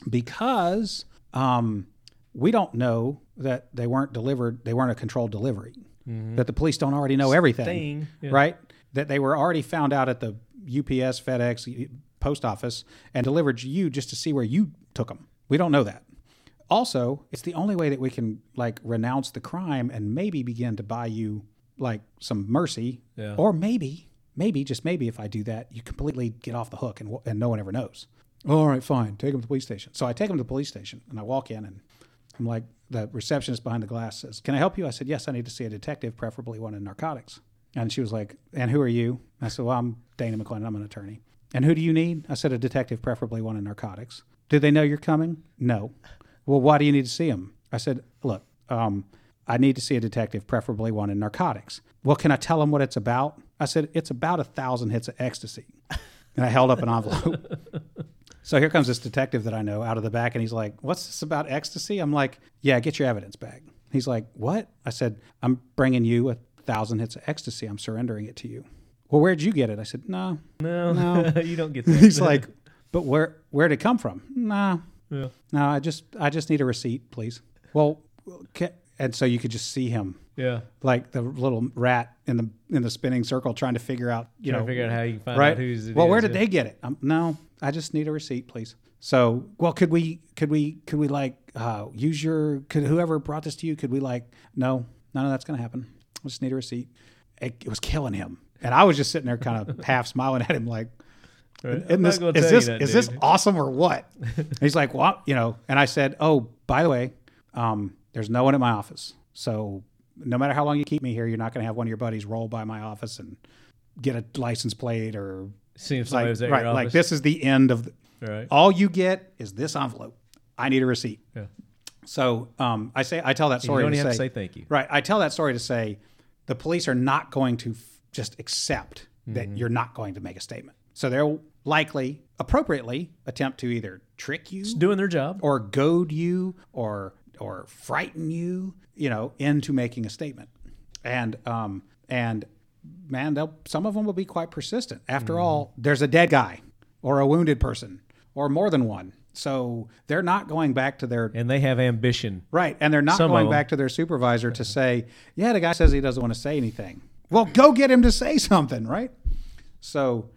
because um, we don't know that they weren't delivered, they weren't a controlled delivery, mm-hmm. that the police don't already know everything, yeah. right? That they were already found out at the UPS, FedEx, post office and delivered to you just to see where you took them. We don't know that. Also, it's the only way that we can like renounce the crime and maybe begin to buy you like some mercy, Yeah. or maybe, maybe just maybe if I do that, you completely get off the hook and and no one ever knows. All right, fine. Take him to the police station. So I take him to the police station and I walk in and I'm like, the receptionist behind the glass says, Can I help you? I said, Yes, I need to see a detective, preferably one in narcotics. And she was like, And who are you? I said, Well, I'm Dana McLendon. I'm an attorney. And who do you need? I said, A detective, preferably one in narcotics. Do they know you're coming? No. Well, why do you need to see him? I said, Look, um, I need to see a detective, preferably one in narcotics. Well, can I tell him what it's about? I said, It's about a thousand hits of ecstasy. And I held up an envelope. So here comes this detective that I know out of the back, and he's like, What's this about ecstasy? I'm like, Yeah, get your evidence back. He's like, What? I said, I'm bringing you a thousand hits of ecstasy. I'm surrendering it to you. well, where'd you get it? I said, no. No, No. you don't get that. He's like, but where where'd it come from? Nah, Yeah. no. I just I just need a receipt, please. Well, and so you could just see him yeah. like the little rat in the in the spinning circle trying to figure out you Trying know to figure out how you find right out who's well where did yeah. they get it um, no i just need a receipt please. So well could we could we could we like uh, use your could whoever brought this to you could we like no none of that's gonna happen. I just need a receipt. It, it was killing him. And i was just sitting there kind of half smiling at him like Right. isn't I'm not this, is this that, is this awesome or what? And he's like, well, you know, and I said, oh, by the way, um, there's no one at my office, so no matter how long you keep me here, you're not going to have one of your buddies roll by my office and get a license plate or See if somebody like was at right, like this is the end of. The, Right. all you get is this envelope. I need a receipt. Yeah. So um, I say I tell that You story don't to even say, have to say thank you. Right. I tell that story to say the police are not going to f- just accept that Mm-hmm. you're not going to make a statement. So they'll likely, appropriately, attempt to either trick you Doing their job. or goad you or or frighten you, you know, into making a statement. And um and man, they'll some of them will be quite persistent. After mm-hmm. all, there's a dead guy or a wounded person or more than one. So they're not going back to their and they have ambition. Right. And they're not Some going back to their supervisor to say, yeah, the guy says he doesn't want to say anything. Well, go get him to say something, right? So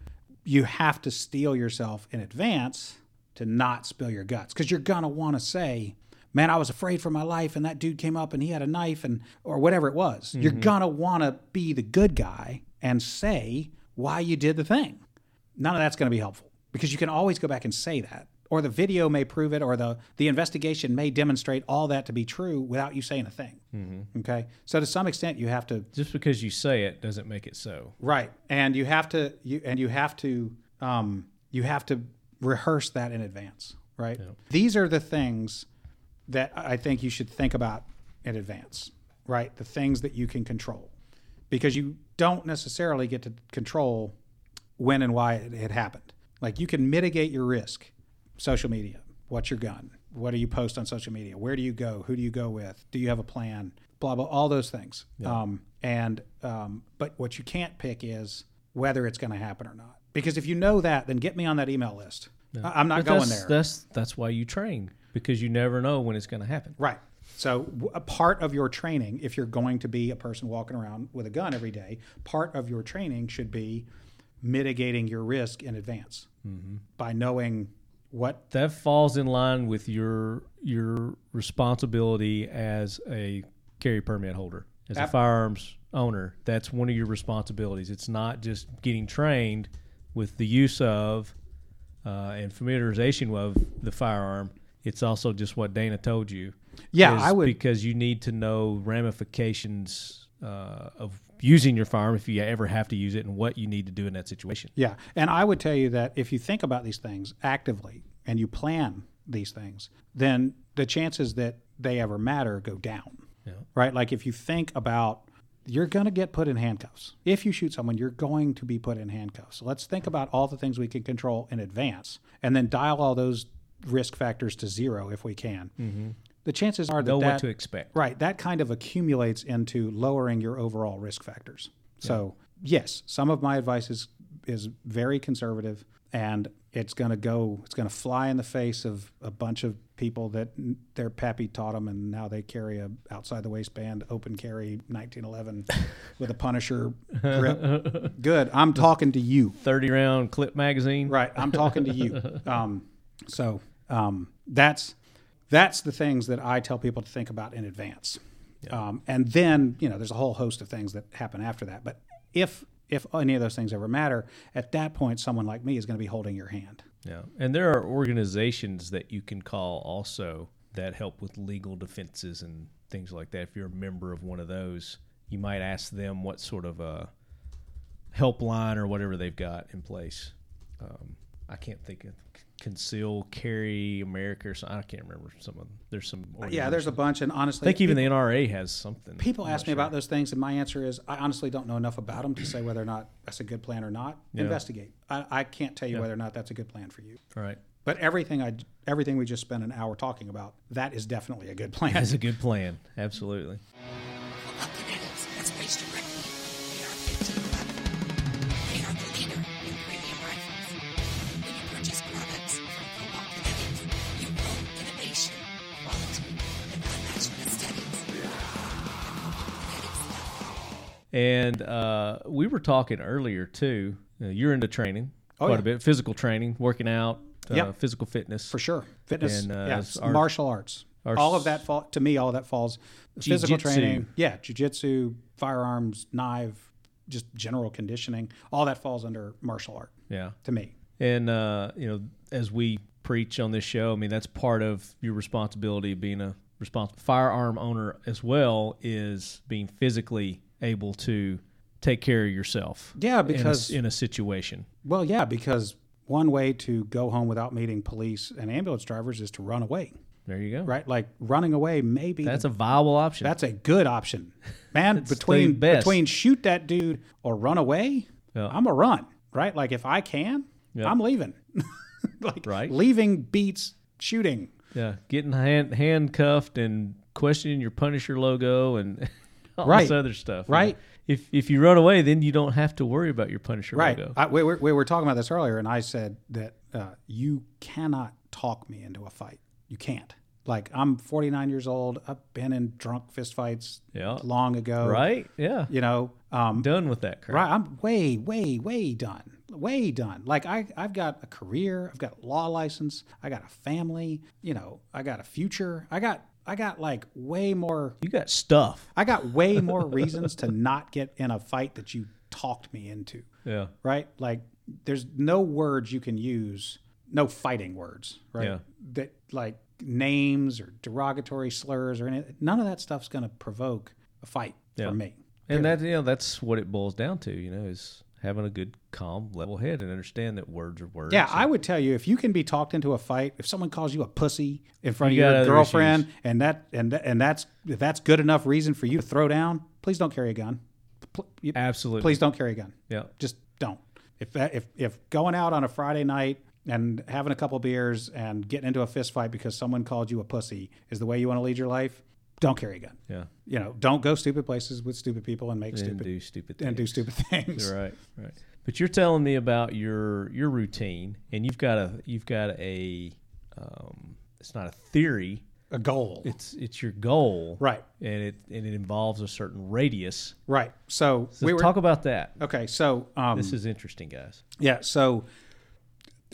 you have to steel yourself in advance to not spill your guts because you're going to want to say, man, I was afraid for my life and that dude came up and he had a knife and or whatever it was. You're going to want to be the good guy and say why you did the thing. None of that's to be helpful because you can always go back and say that. Or the video may prove it or the the investigation may demonstrate all that to be true without you saying a thing. Okay? So to some extent you have to Just because you say it doesn't make it so. right. And you have to you and you have to um you have to rehearse that in advance right? These are the things that i think you should think about in advance right the things that you can control because you don't necessarily get to control when and why it, it happened. Like you can mitigate your risk. Social media. What's your gun? What do you post on social media? Where do you go? Who do you go with? Do you have a plan? Blah blah. All those things. Um, and um, but what you can't pick is whether it's going to happen or not. Because if you know that, then get me on that email list. I, I'm not But going that's, there. That's that's why you train because you never know when it's going to happen. Right. So a part of your training, if you're going to be a person walking around with a gun every day, part of your training should be mitigating your risk in advance by knowing what. That falls in line with your your responsibility as a carry permit holder, as a Ab- firearms owner. That's one of your responsibilities. It's not just getting trained with the use of uh, and familiarization of the firearm. It's also just what Dana told you. Yeah, I would- because you need to know ramifications uh, of using your firearm if you ever have to use it and what you need to do in that situation. Yeah. And I would tell you that if you think about these things actively and you plan these things, then the chances that they ever matter go down. Yeah. Right? Like if you think about you're going to get put in handcuffs. If you shoot someone, you're going to be put in handcuffs. So let's think about all the things we can control in advance and then dial all those risk factors to zero if we can. The chances are that, Know that what to expect. Right. That kind of accumulates into lowering your overall risk factors. So, yes, some of my advice is, is very conservative and it's going to go, it's going to fly in the face of a bunch of people that their pappy taught them and now they carry a outside the waistband open carry 1911 with a Punisher grip. Good. I'm talking to you. 30 round clip magazine. Right. I'm talking to you. Um, so um, that's that's the things that I tell people to think about in advance. Um, and then you know there's a whole host of things that happen after that. But if if any of those things ever matter, at that point, someone like me is going to be holding your hand. Yeah. And there are organizations that you can call also that help with legal defenses and things like that. If you're a member of one of those, you might ask them what sort of a helpline or whatever they've got in place. Um, I can't think of Conceal Carry America or something. I can't remember some of them. There's some. Uh, yeah, there's a bunch, and honestly, I think even people, the NRA has something. people I'm ask me sure. about those things, and my answer is I honestly don't know enough about them to say whether or not that's a good plan or not. Investigate. I, I can't tell you whether or not that's a good plan for you. All right. But everything I everything we just spent an hour talking about, that is definitely a good plan. That's a good plan. Absolutely. And uh, we were talking earlier too. Uh, you're into training Oh, quite yeah. a bit, physical training, working out, uh, Yep. physical fitness. for sure. Fitness, And, uh, yeah, our- martial arts. our all of that fall to me. All of that falls physical Jiu-jitsu. training. Yeah, jujitsu, firearms, knife, just general conditioning. All that falls under martial art Yeah. to me. And uh, you know, as we preach on this show, I mean that's part of your responsibility of being a responsible firearm owner as well is being physically able to take care of yourself. Yeah, in a- because- in a, situation. Well, yeah, because one way to go home without meeting police and ambulance drivers is to run away. There you go. Right, like running away. Maybe That's a viable option. That's a good option, man. Between between shoot that dude or run away, Yeah. I'm a run. Right, like if I can, Yeah. I'm leaving. like Right. leaving beats shooting. yeah, getting hand, handcuffed and questioning your Punisher logo and all Right. this other stuff. Right. If if you run away, then you don't have to worry about your Punisher Right. logo. I, we, were, we were talking about this earlier, and I said that uh, you cannot talk me into a fight. You can't. Like I'm 49 years old. I've been in drunk fistfights Yeah. long ago. right? Yeah. You know. Um, Done with that crap. Right. I'm way, way, way done. Way done. Like I, I've got a career. I've got a law license. I got a family. You know, I got a future. I got, I got like way more. You got stuff. I got way more reasons to not get in a fight that you talked me into. Yeah. Right. Like there's no words you can use. No fighting words. Right. Yeah. That like names or derogatory slurs or anything. None of that stuff's going to provoke a fight Yeah. for me. And that you know that's what it boils down to, you know, is having a good, calm, level head and understand that words are words. Yeah, and- I would tell you if you can be talked into a fight, if someone calls you a pussy in front You of your girlfriend, issues. and that and and that's if that's good enough reason for you to throw down, please don't carry a gun. Absolutely. Please don't carry a gun. Yeah. Just don't. If that if if going out on a Friday night and having a couple beers and getting into a fist fight because someone called you a pussy is the way you want to lead your life, don't carry a gun. Yeah. You know, don't go stupid places with stupid people and make And stupid do stupid things. and do stupid things. Right, right. But you're telling me about your your routine, and you've got a you've got a um, it's not a theory. A goal. It's it's your goal, Right. And it and it involves a certain radius. Right. So, So we were talk about that. Okay, so um, This is interesting, guys. yeah, so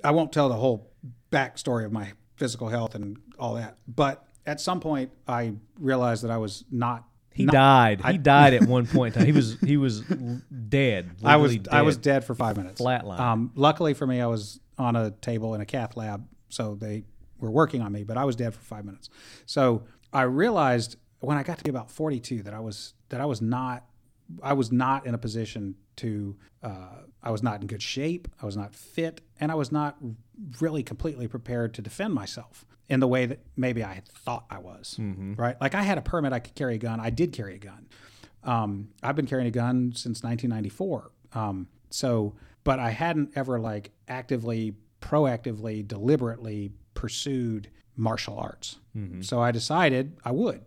I won't tell the whole backstory of my physical health and all that, but at some point I realized that I was not. He not- died. he died at one point. in time. He was he was dead. I was literally I was dead. dead for five minutes. Flatline. Um, luckily for me, I was on a table in a cath lab, so they were working on me, but I was dead for five minutes. So I realized when I got to be about 42 that I was that I was not I was not in a position to uh, I was not in good shape. I was not fit, and I was not really completely prepared to defend myself in the way that maybe I thought I was. Right? Like I had a permit, I could carry a gun. I did carry a gun. Um, I've been carrying a gun since 1994. Um, so, but I hadn't ever like actively, proactively, deliberately pursued martial arts. So I decided I would.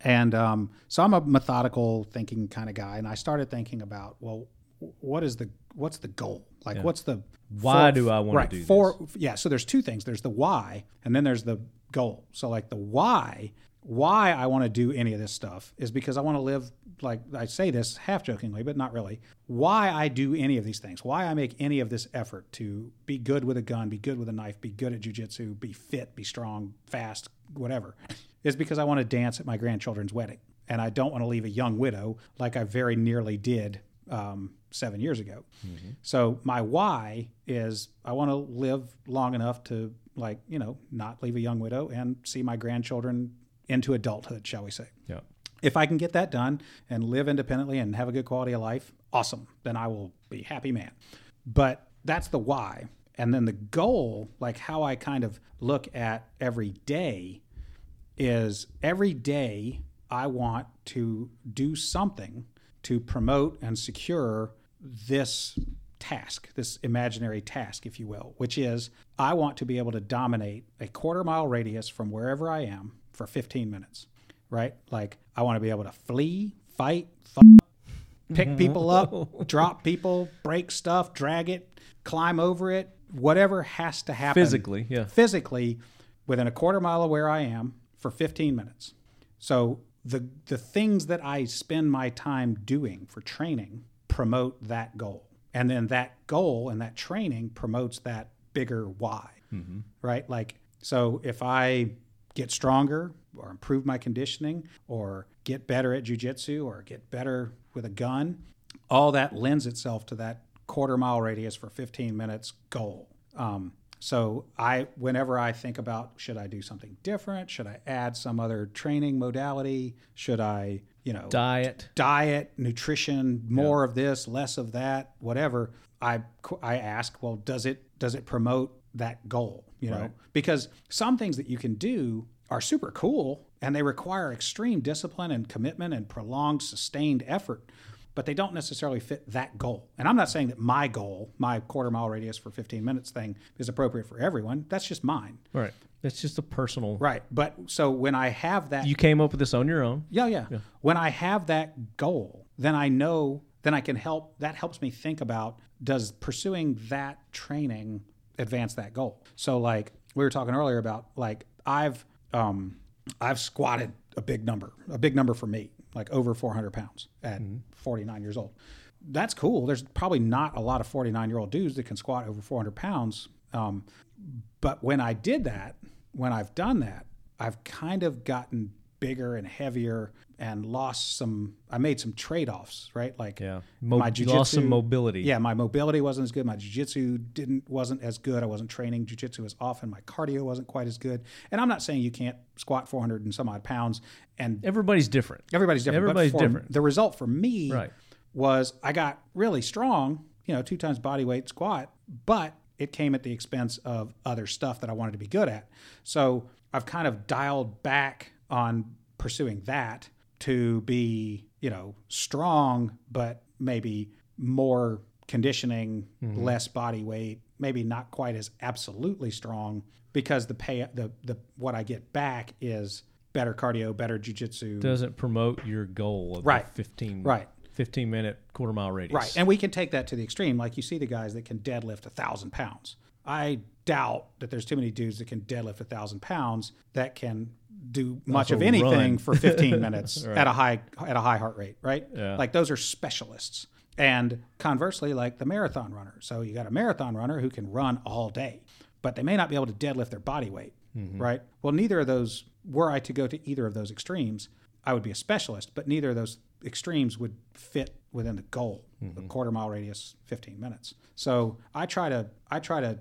And um, so I'm a methodical thinking kind of guy, and I started thinking about, well, what is the what's the goal? Like, what's the Why do I wanna right, do for, Yeah, so there's two things. There's the why, and then there's the goal. So like the why, why I want to do any of this stuff is because I want to live like I say this half jokingly, but not really. Why I do any of these things, why I make any of this effort to be good with a gun, be good with a knife, be good at jujitsu, be fit, be strong, fast, whatever, is because I want to dance at my grandchildren's wedding. And I don't want to leave a young widow like I very nearly did um, seven years ago. Mm-hmm. So my why is I want to live long enough to like you know not leave a young widow and see my grandchildren into adulthood, shall we say? Yeah. If I can get that done and live independently and have a good quality of life, awesome. Then I will be happy man. But that's the why. And then the goal, like how I kind of look at every day, is every day I want to do something to promote and secure this task, this imaginary task, if you will, which is I want to be able to dominate a quarter mile radius from wherever I am for 15 minutes, right? Like I want to be able to flee, fight, f- pick people up, drop people, break stuff, drag it, climb over it, whatever has to happen Physically, yeah. physically within a quarter mile of where I am for 15 minutes. So the the things that I spend my time doing for training promote that goal. And then that goal and that training promotes that bigger why. Right? Like so if I get stronger or improve my conditioning or get better at jujitsu or get better with a gun, all that lends itself to that quarter mile radius for 15 minutes goal. Um, so I, whenever I think about should I do something different, should I add some other training modality, should I, you know, Diet. diet, nutrition, more of this, less of that, whatever. I I ask, well, does it does it promote that goal? You know, Right. because some things that you can do are super cool and they require extreme discipline and commitment and prolonged, sustained effort, but they don't necessarily fit that goal. And I'm not saying that my goal, my quarter mile radius for 15 minutes thing, is appropriate for everyone. That's just mine. Right. It's just a personal. Right. But so when I have that You came up with this on your own. yeah, yeah, When I have that goal, then I know, then I can help. That helps me think about does pursuing that training advance that goal? So, like we were talking earlier about, like I've um, I've squatted a big number, a big number for me, like over 400 pounds at 49 years old. That's cool. There's probably not a lot of 49 year old dudes that can squat over 400 pounds. Um, but when I did that, when I've done that, I've kind of gotten bigger and heavier and lost some. I made some trade offs, right? Like Yeah. Mo- my you lost some mobility. Yeah, my mobility wasn't as good. My jujitsu didn't wasn't as good. I wasn't training jujitsu as often. My cardio wasn't quite as good. And I'm not saying you can't squat 400 and some odd pounds. And Everybody's different. everybody's different. Everybody's different. The result for me Right. was I got really strong, you know, two times body weight squat, but it came at the expense of other stuff that I wanted to be good at. So I've kind of dialed back on pursuing that to be, you know, strong, but maybe more conditioning, Mm-hmm. less body weight, maybe not quite as absolutely strong because the pay the the what I get back is better cardio, better jujitsu, Doesn't promote your goal of Right. 15, Right. 15 minute quarter mile radius. Right. And we can take that to the extreme. Like you see the guys that can deadlift a thousand pounds. I doubt that there's too many dudes that can deadlift a thousand pounds that can do much of anything run. for 15 minutes at a high at a high heart rate, right? Yeah. Like those are specialists. And conversely, like the marathon runner. So you got a marathon runner who can run all day, but they may not be able to deadlift their body weight, Mm-hmm. right? Well, neither of those were I to go to either of those extremes, I would be a specialist, but neither of those extremes would fit within the goal, the quarter mile radius, 15 minutes. So I try to I try to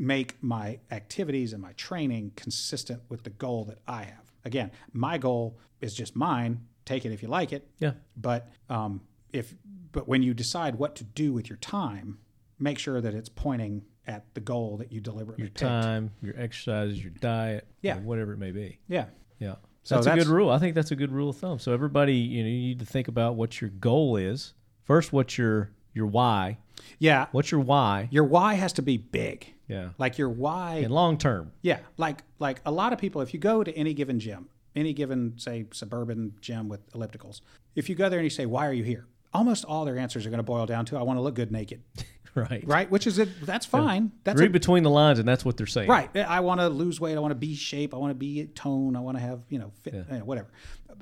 make my activities and my training consistent with the goal that I have. Again, my goal is just mine. Take it if you like it. Yeah. But um, if but when you decide what to do with your time, make sure that it's pointing at the goal that you deliberately take. Your picked. time, your exercise, your diet, Yeah. or whatever it may be. Yeah. Yeah. So that's, a good rule. I think that's a good rule of thumb. So everybody, you know, you need to think about what your goal is. First, What your your why? Yeah. What's your why? Your why has to be big. Yeah. Like your why And long term. Yeah, like like a lot of people, if you go to any given gym, any given say suburban gym with ellipticals, if you go there and you say, "Why are you here?" Almost all their answers are going to boil down to, "I want to look good naked." Right. Right? Which is it? That's fine. That's Read a, between the lines, and that's what they're saying. right. I want to lose weight. I want to be shape. I want to be tone. I want to have you know fit. you know, eh, whatever.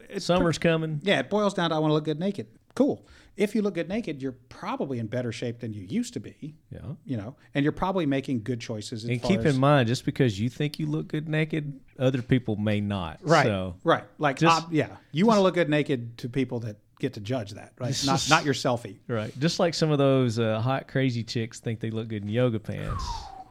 It's Summer's coming. yeah, it boils down to I want to look good naked. Cool. If you look good naked, you're probably in better shape than you used to be. Yeah. You know, and you're probably making good choices. As And keep in mind, just because you think you look good naked, other people may not. Right. So right. Like, Just- ob- yeah, you want to look good naked to people that get to judge that, right? Not not your selfie. Right. Just like some of those uh, hot, crazy chicks think they look good in yoga pants.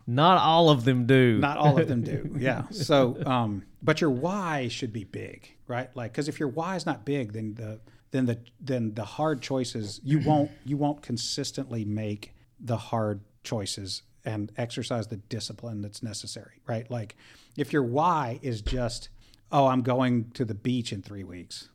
Not all of them do. Not all of them do. Yeah. So, um, but your why should be big, right? Like, because if your why is not big, then the then the then the hard choices you won't you won't consistently make the hard choices and exercise the discipline that's necessary, right? Like, if your why is just oh, I'm going to the beach in three weeks.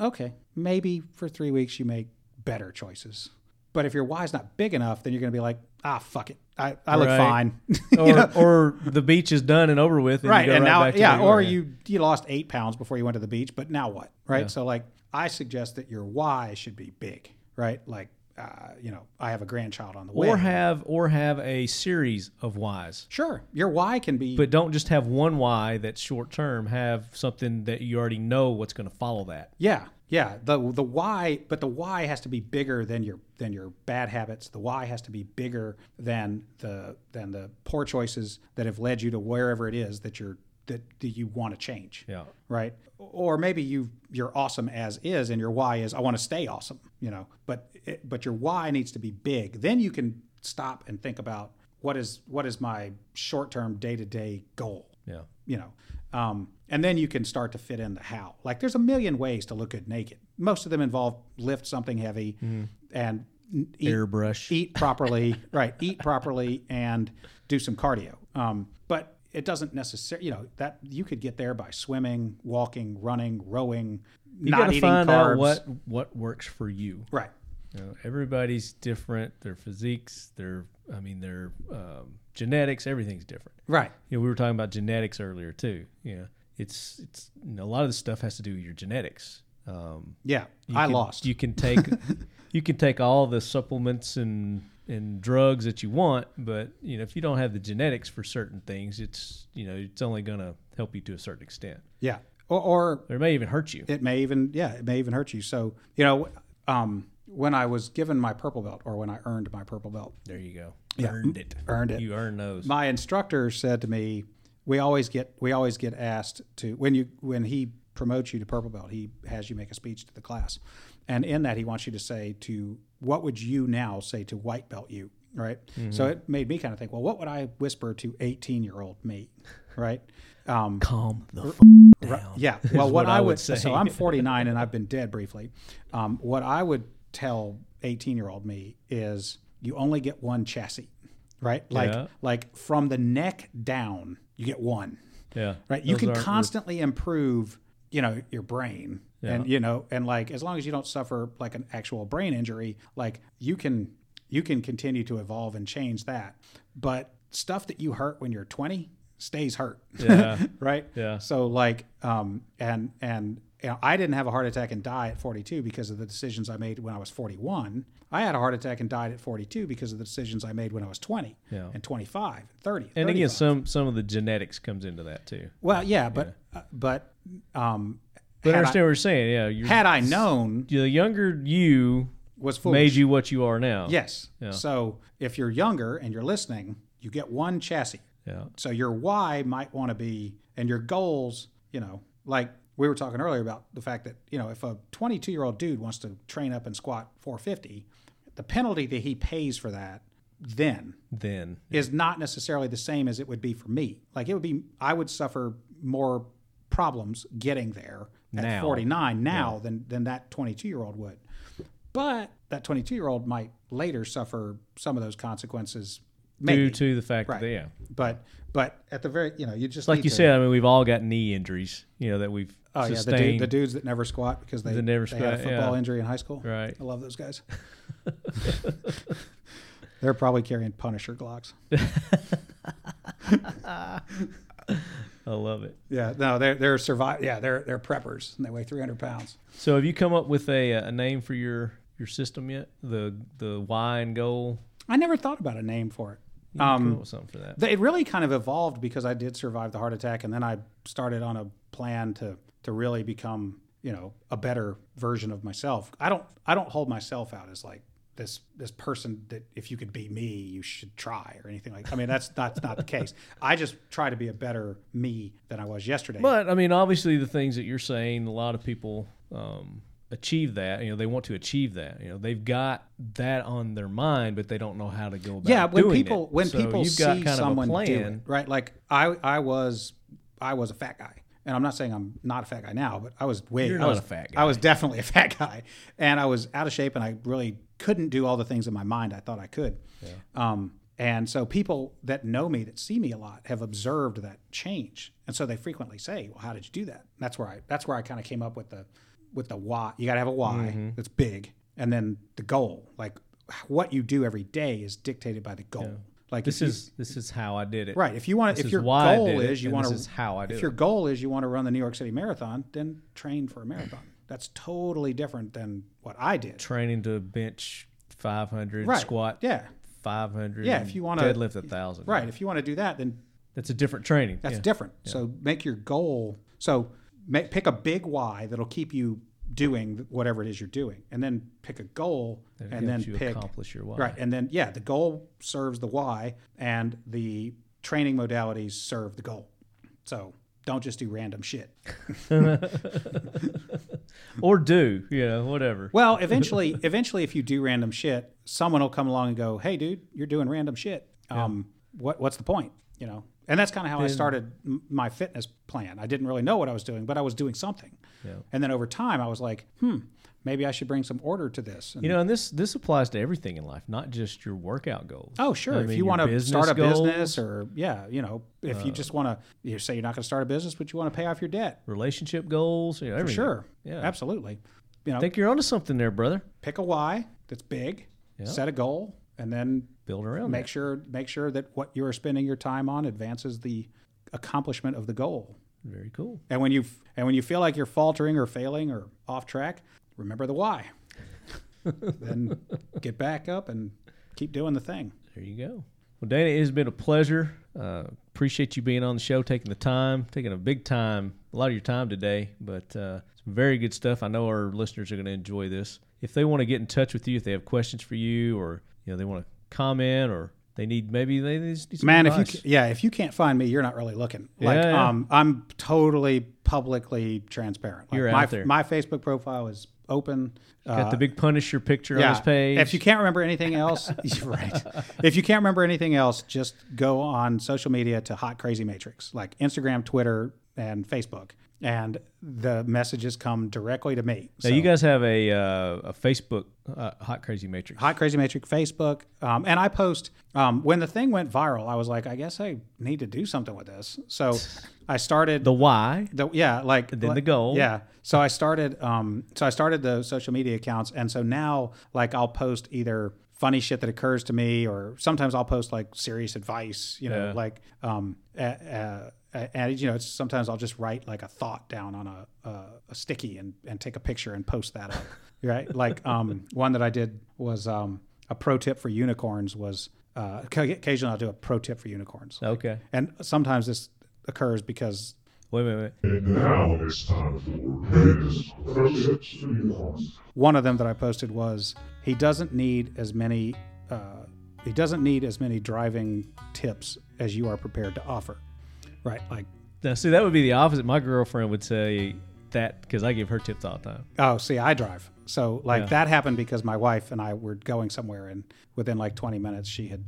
Okay, maybe for three weeks you make better choices. But if your why is not big enough, then you're going to be like, ah, fuck it. I, I look Right. fine. or, You know? or the beach is done and over with. And right You go and right now back to yeah or you you lost eight pounds before you went to the beach but now what right Yeah. so like i suggest that your why should be big right like uh, you know, I have a grandchild on the way. or have or have a series of whys. sure, your why can be. But don't just have one why that's short term. Have something that you already know what's going to follow that. yeah, yeah. The the why, but the why has to be bigger than your than your bad habits. The why has to be bigger than the than the poor choices that have led you to wherever it is that you're that, that you want to change. Yeah. right? Or maybe you you're awesome as is, and your why is I want to stay awesome, you know. But it, but your why needs to be big. Then you can stop and think about what is what is my short term day to day goal, Yeah. you know. Um, and then you can start to fit in the how. Like there's a million ways to look good naked. Most of them involve lift something heavy and eat, Airbrush. eat properly, right? Eat properly and do some cardio. Um, but it doesn't necessarily, you know, that you could get there by swimming, walking, running, rowing, You not got to eating find carbs. out what what works for you. Right. You know, everybody's different. Their physiques, their I mean, their um, genetics, everything's different. Right. You know, we were talking about genetics earlier too. You know, it's it's you know, a lot of this stuff has to do with your genetics. Um, Yeah. I can- lost. You can take you can take all the supplements and and drugs that you want, but you know if you don't have the genetics for certain things, it's you know it's only going to help you to a certain extent. yeah. Or, or it may even hurt you. it may even, yeah, it may even hurt you. So, you know, um, when I was given my purple belt or when I earned my purple belt, there you go. Yeah. Earned it. Earned it. You earn those. my instructor said to me, "We always get we always get asked to when you when he promotes you to purple belt, he has you make a speech to the class, and in that he wants you to say to what would you now say to white belt you, right? So it made me kind of think, well, what would I whisper to eighteen year old me, right? Um, Calm the f- Right, down. Yeah. Well, what, I would say. so I'm 49 and I've been dead briefly. Um, what I would tell 18 year old me is you only get one chassis, right? Like Yeah. like from the neck down, you get one, yeah. right? You Those can constantly improve, you know, your brain. And you know, and like as long as you don't suffer like an actual brain injury, like you can you can continue to evolve and change that. But stuff that you hurt when you're 20 stays hurt. Yeah. right? Yeah. So like, um, and and you know, I didn't have a heart attack and die at 42 because of the decisions I made when I was 41. I had a heart attack and died at 42 because of the decisions I made when I was 20 Yeah. and 25, and 30. And again, 35. some some of the genetics comes into that too. well, yeah, but uh, but um, But I understand I, what you're saying. Yeah, you're, had I known the younger you was foolish. made you what you are now. Yes. Yeah. So if you're younger and you're listening, you get one chassis. Yeah. So your why might want to be, and your goals, you know, like we were talking earlier about the fact that, you know, if a 22 year old dude wants to train up and squat 450, the penalty that he pays for that then Then is not necessarily the same as it would be for me. Like it would be, I would suffer more problems getting there at 49 now than, than that 22 year old would. But that 22 year old might later suffer some of those consequences. Maybe. due to the fact Right. that yeah, But but at the very you know you just like you to- said, I mean, we've all got knee injuries. You know that we've oh yeah the, sustained. dude, the dudes that never squat because they, never they had a football yeah. injury in high school Right. I love those guys they're probably carrying Punisher Glocks I love it. yeah no they're they're survive yeah they're they're preppers and they weigh 300 pounds So have you come up with a a name for your your system yet? The the why and goal. I never thought about a name for it You can come Um, up with something for that. Th- It really kind of evolved because I did survive the heart attack, and then I started on a plan to to really become, you know, a better version of myself. I don't I don't hold myself out as like this this person that if you could be me, you should try or anything like. I mean, that's that's not the case. I just try to be a better me than I was yesterday. But I mean, obviously, the things that you're saying, a lot of people um, achieve that. You know, they want to achieve that. You know, they've got that on their mind, but they don't know how to go about. It. Yeah when people it. when So people you've see got kind someone of a do plan. it, right like i i was i was a fat guy and i'm not saying i'm not a fat guy now but i was way You're I was, a fat i was definitely a fat guy and i was out of shape and i really couldn't do all the things in my mind i thought i could. Um, and so people that know me that see me a lot have observed that change. And so they frequently say well how did you do that? And that's where i that's where i kind of came up with the with the why. You got to have a why Mm-hmm. that's big and then the goal. Like what you do every day is dictated by the goal. Like This you- is this is how I did it. right. If you want This if your why goal is you want to This is how I do if it. your goal is you want to run the new york city marathon then train for a marathon that's totally different than what i did training to bench 500, Right. squat Yeah. 500. Yeah, if you wanna- deadlift a thousand. Right. If you want to do that, then That's a different training. That's yeah. different. So make your goal. So make, pick a big why that'll keep you doing whatever it is you're doing, and then pick a goal, That and then you pick accomplish your why. right. And then yeah, the goal serves the why, and the training modalities serve the goal. So don't just do random shit. Or do, you know, whatever. Well, eventually, eventually, if you do random shit, someone will come along and go, "Hey, dude, you're doing random shit. Um, what what's the point?" You know. And that's kind of how I started my fitness plan. I didn't really know what I was doing, but I was doing something. Yeah. And then over time, I was like, "Hmm, maybe I should bring some order to this." And, You know, and this this applies to everything in life, not just your workout goals. Oh, sure. I if mean, you want to start a goals, Uh, business, or yeah, you know, if you just want to, you say you're not going to start a business, but you want to pay off your debt, relationship goals, you know, for sure, Yeah. absolutely. You know, I think you're onto something there, brother. pick a why that's big, Yeah. set a goal, and then Build around make that. sure make sure that what you are spending your time on advances the accomplishment of the goal. Very cool. And when you and when you feel like you're faltering or failing or off track, remember the why. then get back up and keep doing the thing. There you go. Well, Dana, it has been a pleasure. Uh, appreciate you being on the show, taking the time, taking a big time, a lot of your time today. But uh, some very good stuff. I know our listeners are going to enjoy this. If they want to get in touch with you, if they have questions for you, or you know they want to comment, or they need maybe they need some Man, if you yeah, if you can't find me, you're not really looking. Like Yeah, yeah. um I'm totally publicly transparent. Like You're my out there. my Facebook profile is open. got the uh, big Punisher picture on his page. If you can't remember anything else, right. If you can't remember anything else, just go on social media to Hot Crazy Matrix, like Instagram, Twitter, and Facebook, and the messages come directly to me. now So, you guys have a uh, a Facebook uh, Hot Crazy Matrix. Hot Crazy Matrix Facebook, um, and I post um, when the thing went viral. I was like, I guess I need to do something with this. So I started the why. the yeah like then the goal. yeah so i started um so i started the social media accounts and so now like i'll post either funny shit that occurs to me or sometimes i'll post like serious advice you know Yeah. like um uh, uh, and you know it's, sometimes i'll just write like a thought down on a, a, a sticky and, and take a picture and post that up right like um one that i did was um a pro tip for unicorns was uh, occasionally i'll do a pro tip for unicorns Okay. and sometimes this occurs because Wait, wait, wait. And now it's time for his Project Unicorns. one of them that I posted was he doesn't need as many uh, he doesn't need as many driving tips as you are prepared to offer. Right, like Now, see, that would be the opposite. My girlfriend would say that because I give her tips all the time. oh, see, I drive, so like Yeah. that happened because my wife and I were going somewhere, and within like 20 minutes, she had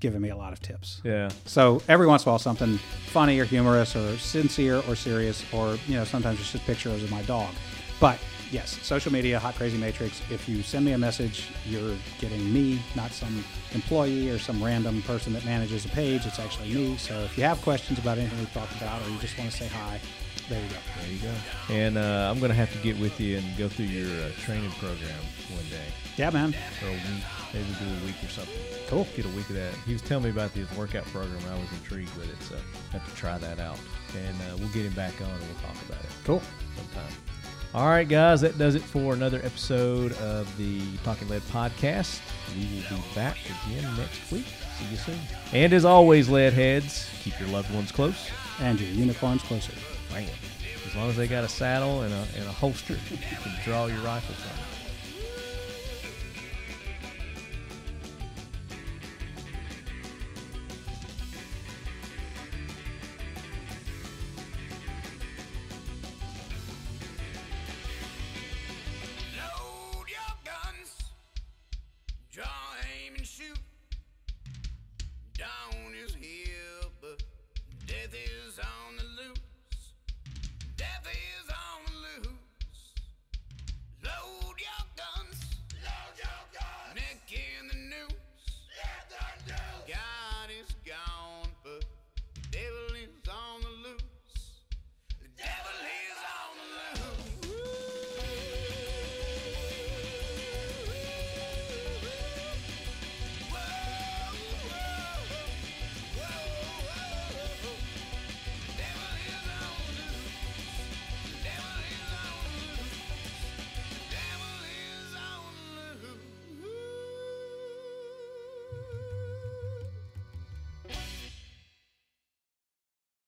given me a lot of tips. Yeah. So every once in a while, something funny or humorous or sincere or serious, or you know, sometimes it's just pictures of my dog. But yes, social media, Hot Crazy Matrix. If you send me a message, you're getting me, not some employee or some random person that manages a page. It's actually me. So if you have questions about anything we've talked about, or you just want to say hi, there you go. There you go. And uh, I'm going to have to get with you and go through your uh, training program one day Yeah, man. for a week. Maybe do a week or something. Cool. Get a week of that. He was telling me about this workout program. I was intrigued with it, so I have to try that out. And uh, we'll get him back on and we'll talk about it Cool. sometime. All right, guys, that does it for another episode of the Talking Lead podcast. We will be back again next week. See you soon. And as always, lead heads, keep your loved ones close. And your unicorns closer. Man, as long as they got a saddle and a, and a holster, you can draw your rifle from.